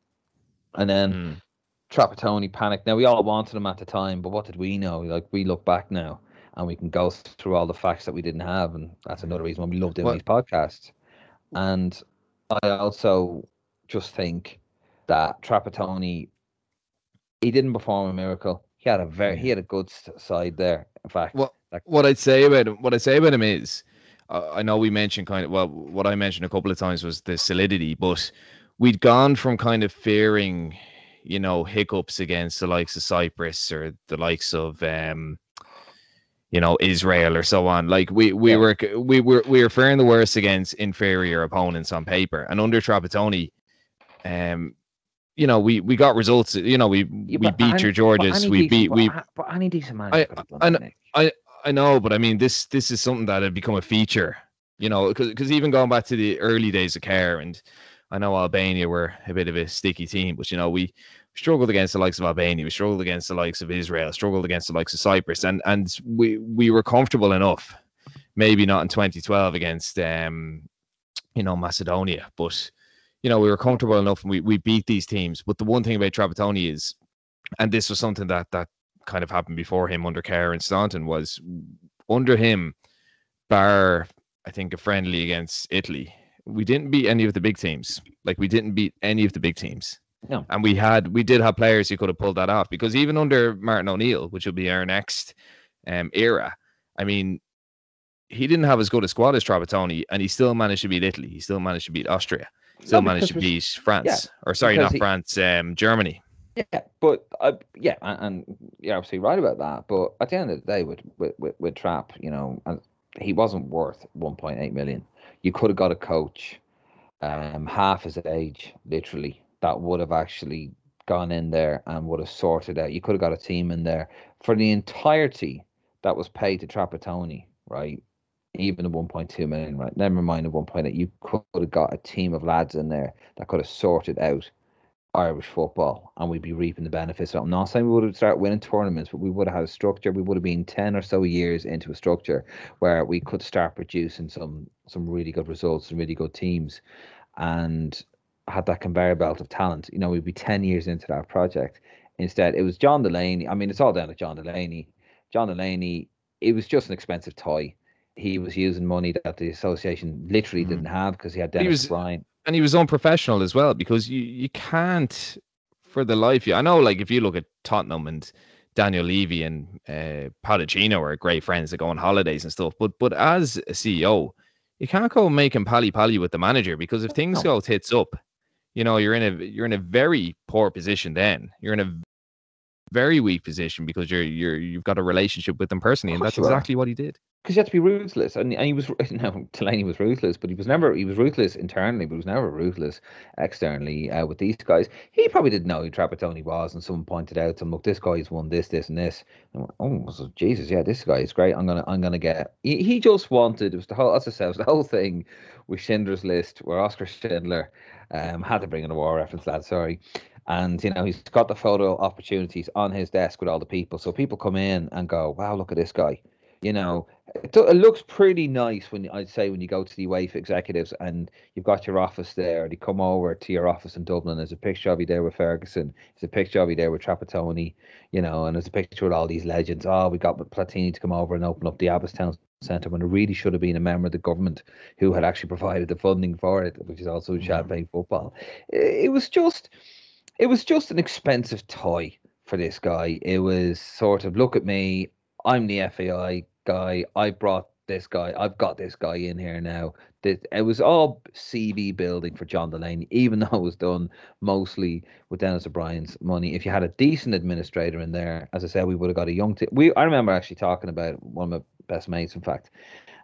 and then mm. Trapattoni panicked. Now we all wanted him at the time, but what did we know? Like we look back now and we can go through all the facts that we didn't have, and that's another reason why we love doing these podcasts. And I also just think that Trapattoni he didn't perform a miracle. He had a very he had a good side there. In fact, what what I'd say about him, what I'd say about him is, uh, I know we mentioned kind of well, what I mentioned a couple of times was the solidity, but we'd gone from kind of fearing, you know, hiccups against the likes of Cyprus or the likes of um, you know Israel or so on. Like we we yeah. were we were we were faring the worst against inferior opponents on paper, and under Trapattoni, um, you know, we we got results. You know, we yeah, we beat your Georges. We beat we. But any decent man. I I, I I know, but I mean, this this is something that had become a feature. You know, because even going back to the early days of Kerr, and I know Albania were a bit of a sticky team, but you know, we struggled against the likes of Albania, we struggled against the likes of Israel, struggled against the likes of Cyprus, and and we we were comfortable enough. Maybe not in 2012 against um, you know Macedonia, but you know we were comfortable enough and we we beat these teams. But the one thing about Trapattoni is, and this was something that that kind of happened before him under Kerr and Staunton was under him, bar I think a friendly against Italy. We didn't beat any of the big teams. Like we didn't beat any of the big teams. No. And we had we did have players who could have pulled that off because even under Martin O'Neill, which will be our next um, era, I mean, he didn't have as good a squad as Trapattoni, and he still managed to beat Italy. He still managed to beat Austria. Still No, managed to beat France, yeah, or sorry, not he- France, um, Germany. Yeah, but uh, yeah, and, and you're absolutely right about that. But at the end of the day, with with with, with Trap, you know, and he wasn't worth 1.8 million. You could have got a coach, um, half his age, literally, that would have actually gone in there and would have sorted out. You could have got a team in there for the entirety that was paid to Trapattoni, right? Even the 1.2 million, right? Never mind the 1.8. You could have got a team of lads in there that could have sorted out Irish football and we'd be reaping the benefits. I'm not saying we would have started winning tournaments, but we would have had a structure. We would have been 10 or so years into a structure where we could start producing some some really good results and really good teams and had that conveyor belt of talent. You know, we'd be 10 years into that project. Instead, it was John Delaney. I mean, it's all down to John Delaney. John Delaney, it was just an expensive toy. He was using money that the association literally Mhm. didn't have because he had But he was- Bryan. and he was unprofessional as well because you you can't for the life you I know like if you look at Tottenham and Daniel Levy and uh, Pochettino are great friends that go on holidays and stuff but but as a CEO you can't go making pally pally with the manager because if things go tits up you know you're in a you're in a very poor position then you're in a very weak position because you're you're you've got a relationship with them personally and that's exactly what he did because you have to be ruthless, and, and he was no Delaney was ruthless, but he was never he was ruthless internally, but he was never ruthless externally uh, with these guys. He probably didn't know who Trapattoni was, and someone pointed out to him, "Look, this guy's won this, this, and this." And went, oh, so Jesus, yeah, this guy is great. I'm gonna, I'm gonna get. He, he just wanted. It was the whole, as I said, the whole thing with Schindler's List, where Oscar Schindler um, had to bring in a war reference, lad. Sorry. And you know he's got the photo opportunities on his desk with all the people, so people come in and go, "Wow, look at this guy." You know, it, it looks pretty nice when I'd say when you go to the UEFA executives and you've got your office there. They come over to your office in Dublin. There's a picture of you there with Ferguson. There's a picture of you there with Trapattoni. You know, and there's a picture with all these legends. Oh, we got Platini to come over and open up the Abbotstown Centre when it really should have been a member of the government who had actually provided the funding for it, which is also Champagne football. It was just, it was just an expensive toy for this guy. It was sort of look at me. I'm the FAI guy. I brought this guy. I've got this guy in here now. It was all CV building for John Delaney, even though it was done mostly with Dennis O'Brien's money. If you had a decent administrator in there, as I said, we would have got a young team. We I remember actually talking about one of my best mates, in fact,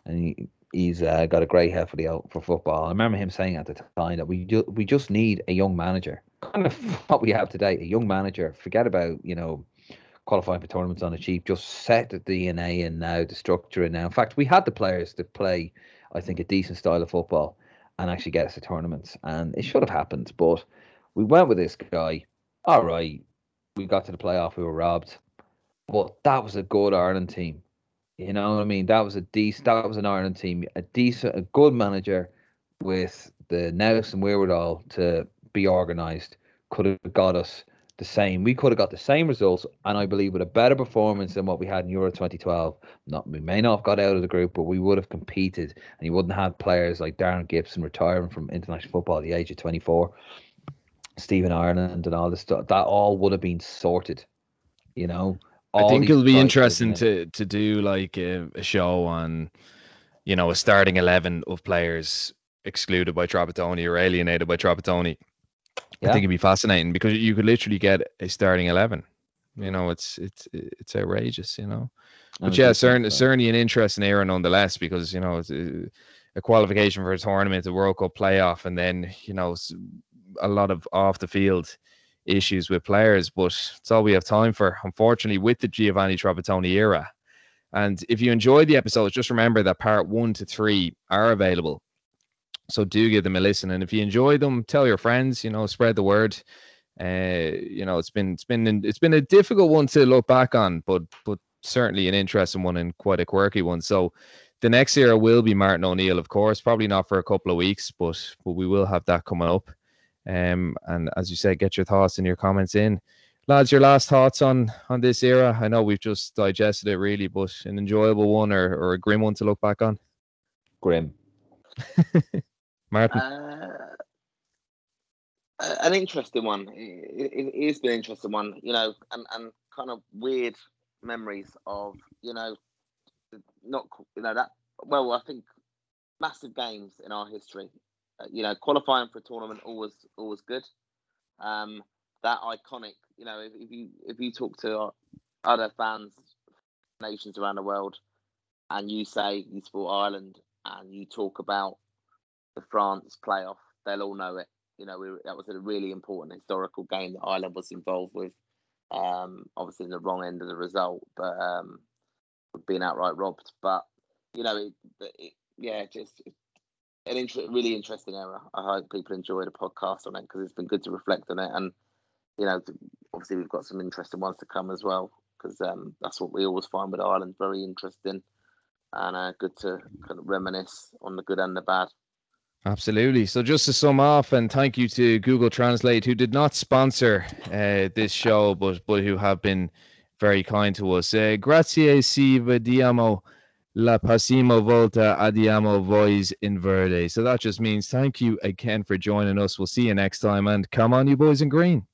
and he, he's uh, got a great head for the for football. I remember him saying at the time that we ju- we just need a young manager, kind of what we have today, a young manager. Forget about you know qualifying for tournaments on the cheap. Just set the DNA and now, the structure and now. In fact, we had the players to play, I think, a decent style of football and actually get us to tournaments. And it should have happened, but we went with this guy. All right, we got to the playoff. We were robbed, but that was a good Ireland team. You know what I mean? That was a decent. That was an Ireland team, a decent, a good manager with the nous and wherewithal to be organised. Could have got us the same. We could have got the same results, and I believe with a better performance than what we had in Euro 2012. Not we may not have got out of the group, but we would have competed, and you wouldn't have players like Darren Gibson retiring from international football at the age of 24, Stephen Ireland, and all this stuff. That all would have been sorted. You know. I think it'll be guys would have interesting to to do like a, a show on, you know, a starting eleven of players excluded by Trapattoni or alienated by Trapattoni. I think it'd be fascinating because you could literally get a starting eleven. You know, it's it's it's outrageous. You know, but yeah, certainly uh, certainly an interesting era nonetheless because you know it's a, a qualification for a tournament, a World Cup playoff, and then you know a lot of off the field issues with players. But it's all we have time for, unfortunately, with the Giovanni Trapattoni era. And if you enjoyed the episodes, just remember that part one to three are available. So do give them a listen. And if you enjoy them, tell your friends, you know, spread the word. Uh, you know, it's been it's been it's been a difficult one to look back on, but but certainly an interesting one and quite a quirky one. So the next era will be Martin O'Neill, of course. Probably not for a couple of weeks, but but we will have that coming up. Um, and as you said, get your thoughts and your comments in, lads. Your last thoughts on on this era? I know we've just digested it really, but an enjoyable one or or a grim one to look back on. Grim. Martin. Uh, an interesting one. It, it, it has been an interesting one, you know, and, and kind of weird memories of, you know, not, you know, that, well, I think massive games in our history. Uh, you know, qualifying for a tournament always, always good. Um, that iconic, you know, if, if you if you talk to other fans, nations around the world, and you say you support Ireland, and you talk about the France playoff, they'll all know it. You know, we, that was a really important historical game that Ireland was involved with. Um, obviously, in the wrong end of the result, but um, being outright robbed. But you know, it, it, yeah, just an inter- really interesting era. I hope people enjoy the podcast on it because it's been good to reflect on it. And you know, obviously, we've got some interesting ones to come as well because um, that's what we always find with Ireland very interesting and uh, good to kind of reminisce on the good and the bad. Absolutely. So just to sum off, and thank you to Google Translate, who did not sponsor uh, this show, but but who have been very kind to us. Uh, grazie si vediamo la prossima volta adiamo vois in verde. So that just means thank you again for joining us. We'll see you next time, and come on, you boys in green.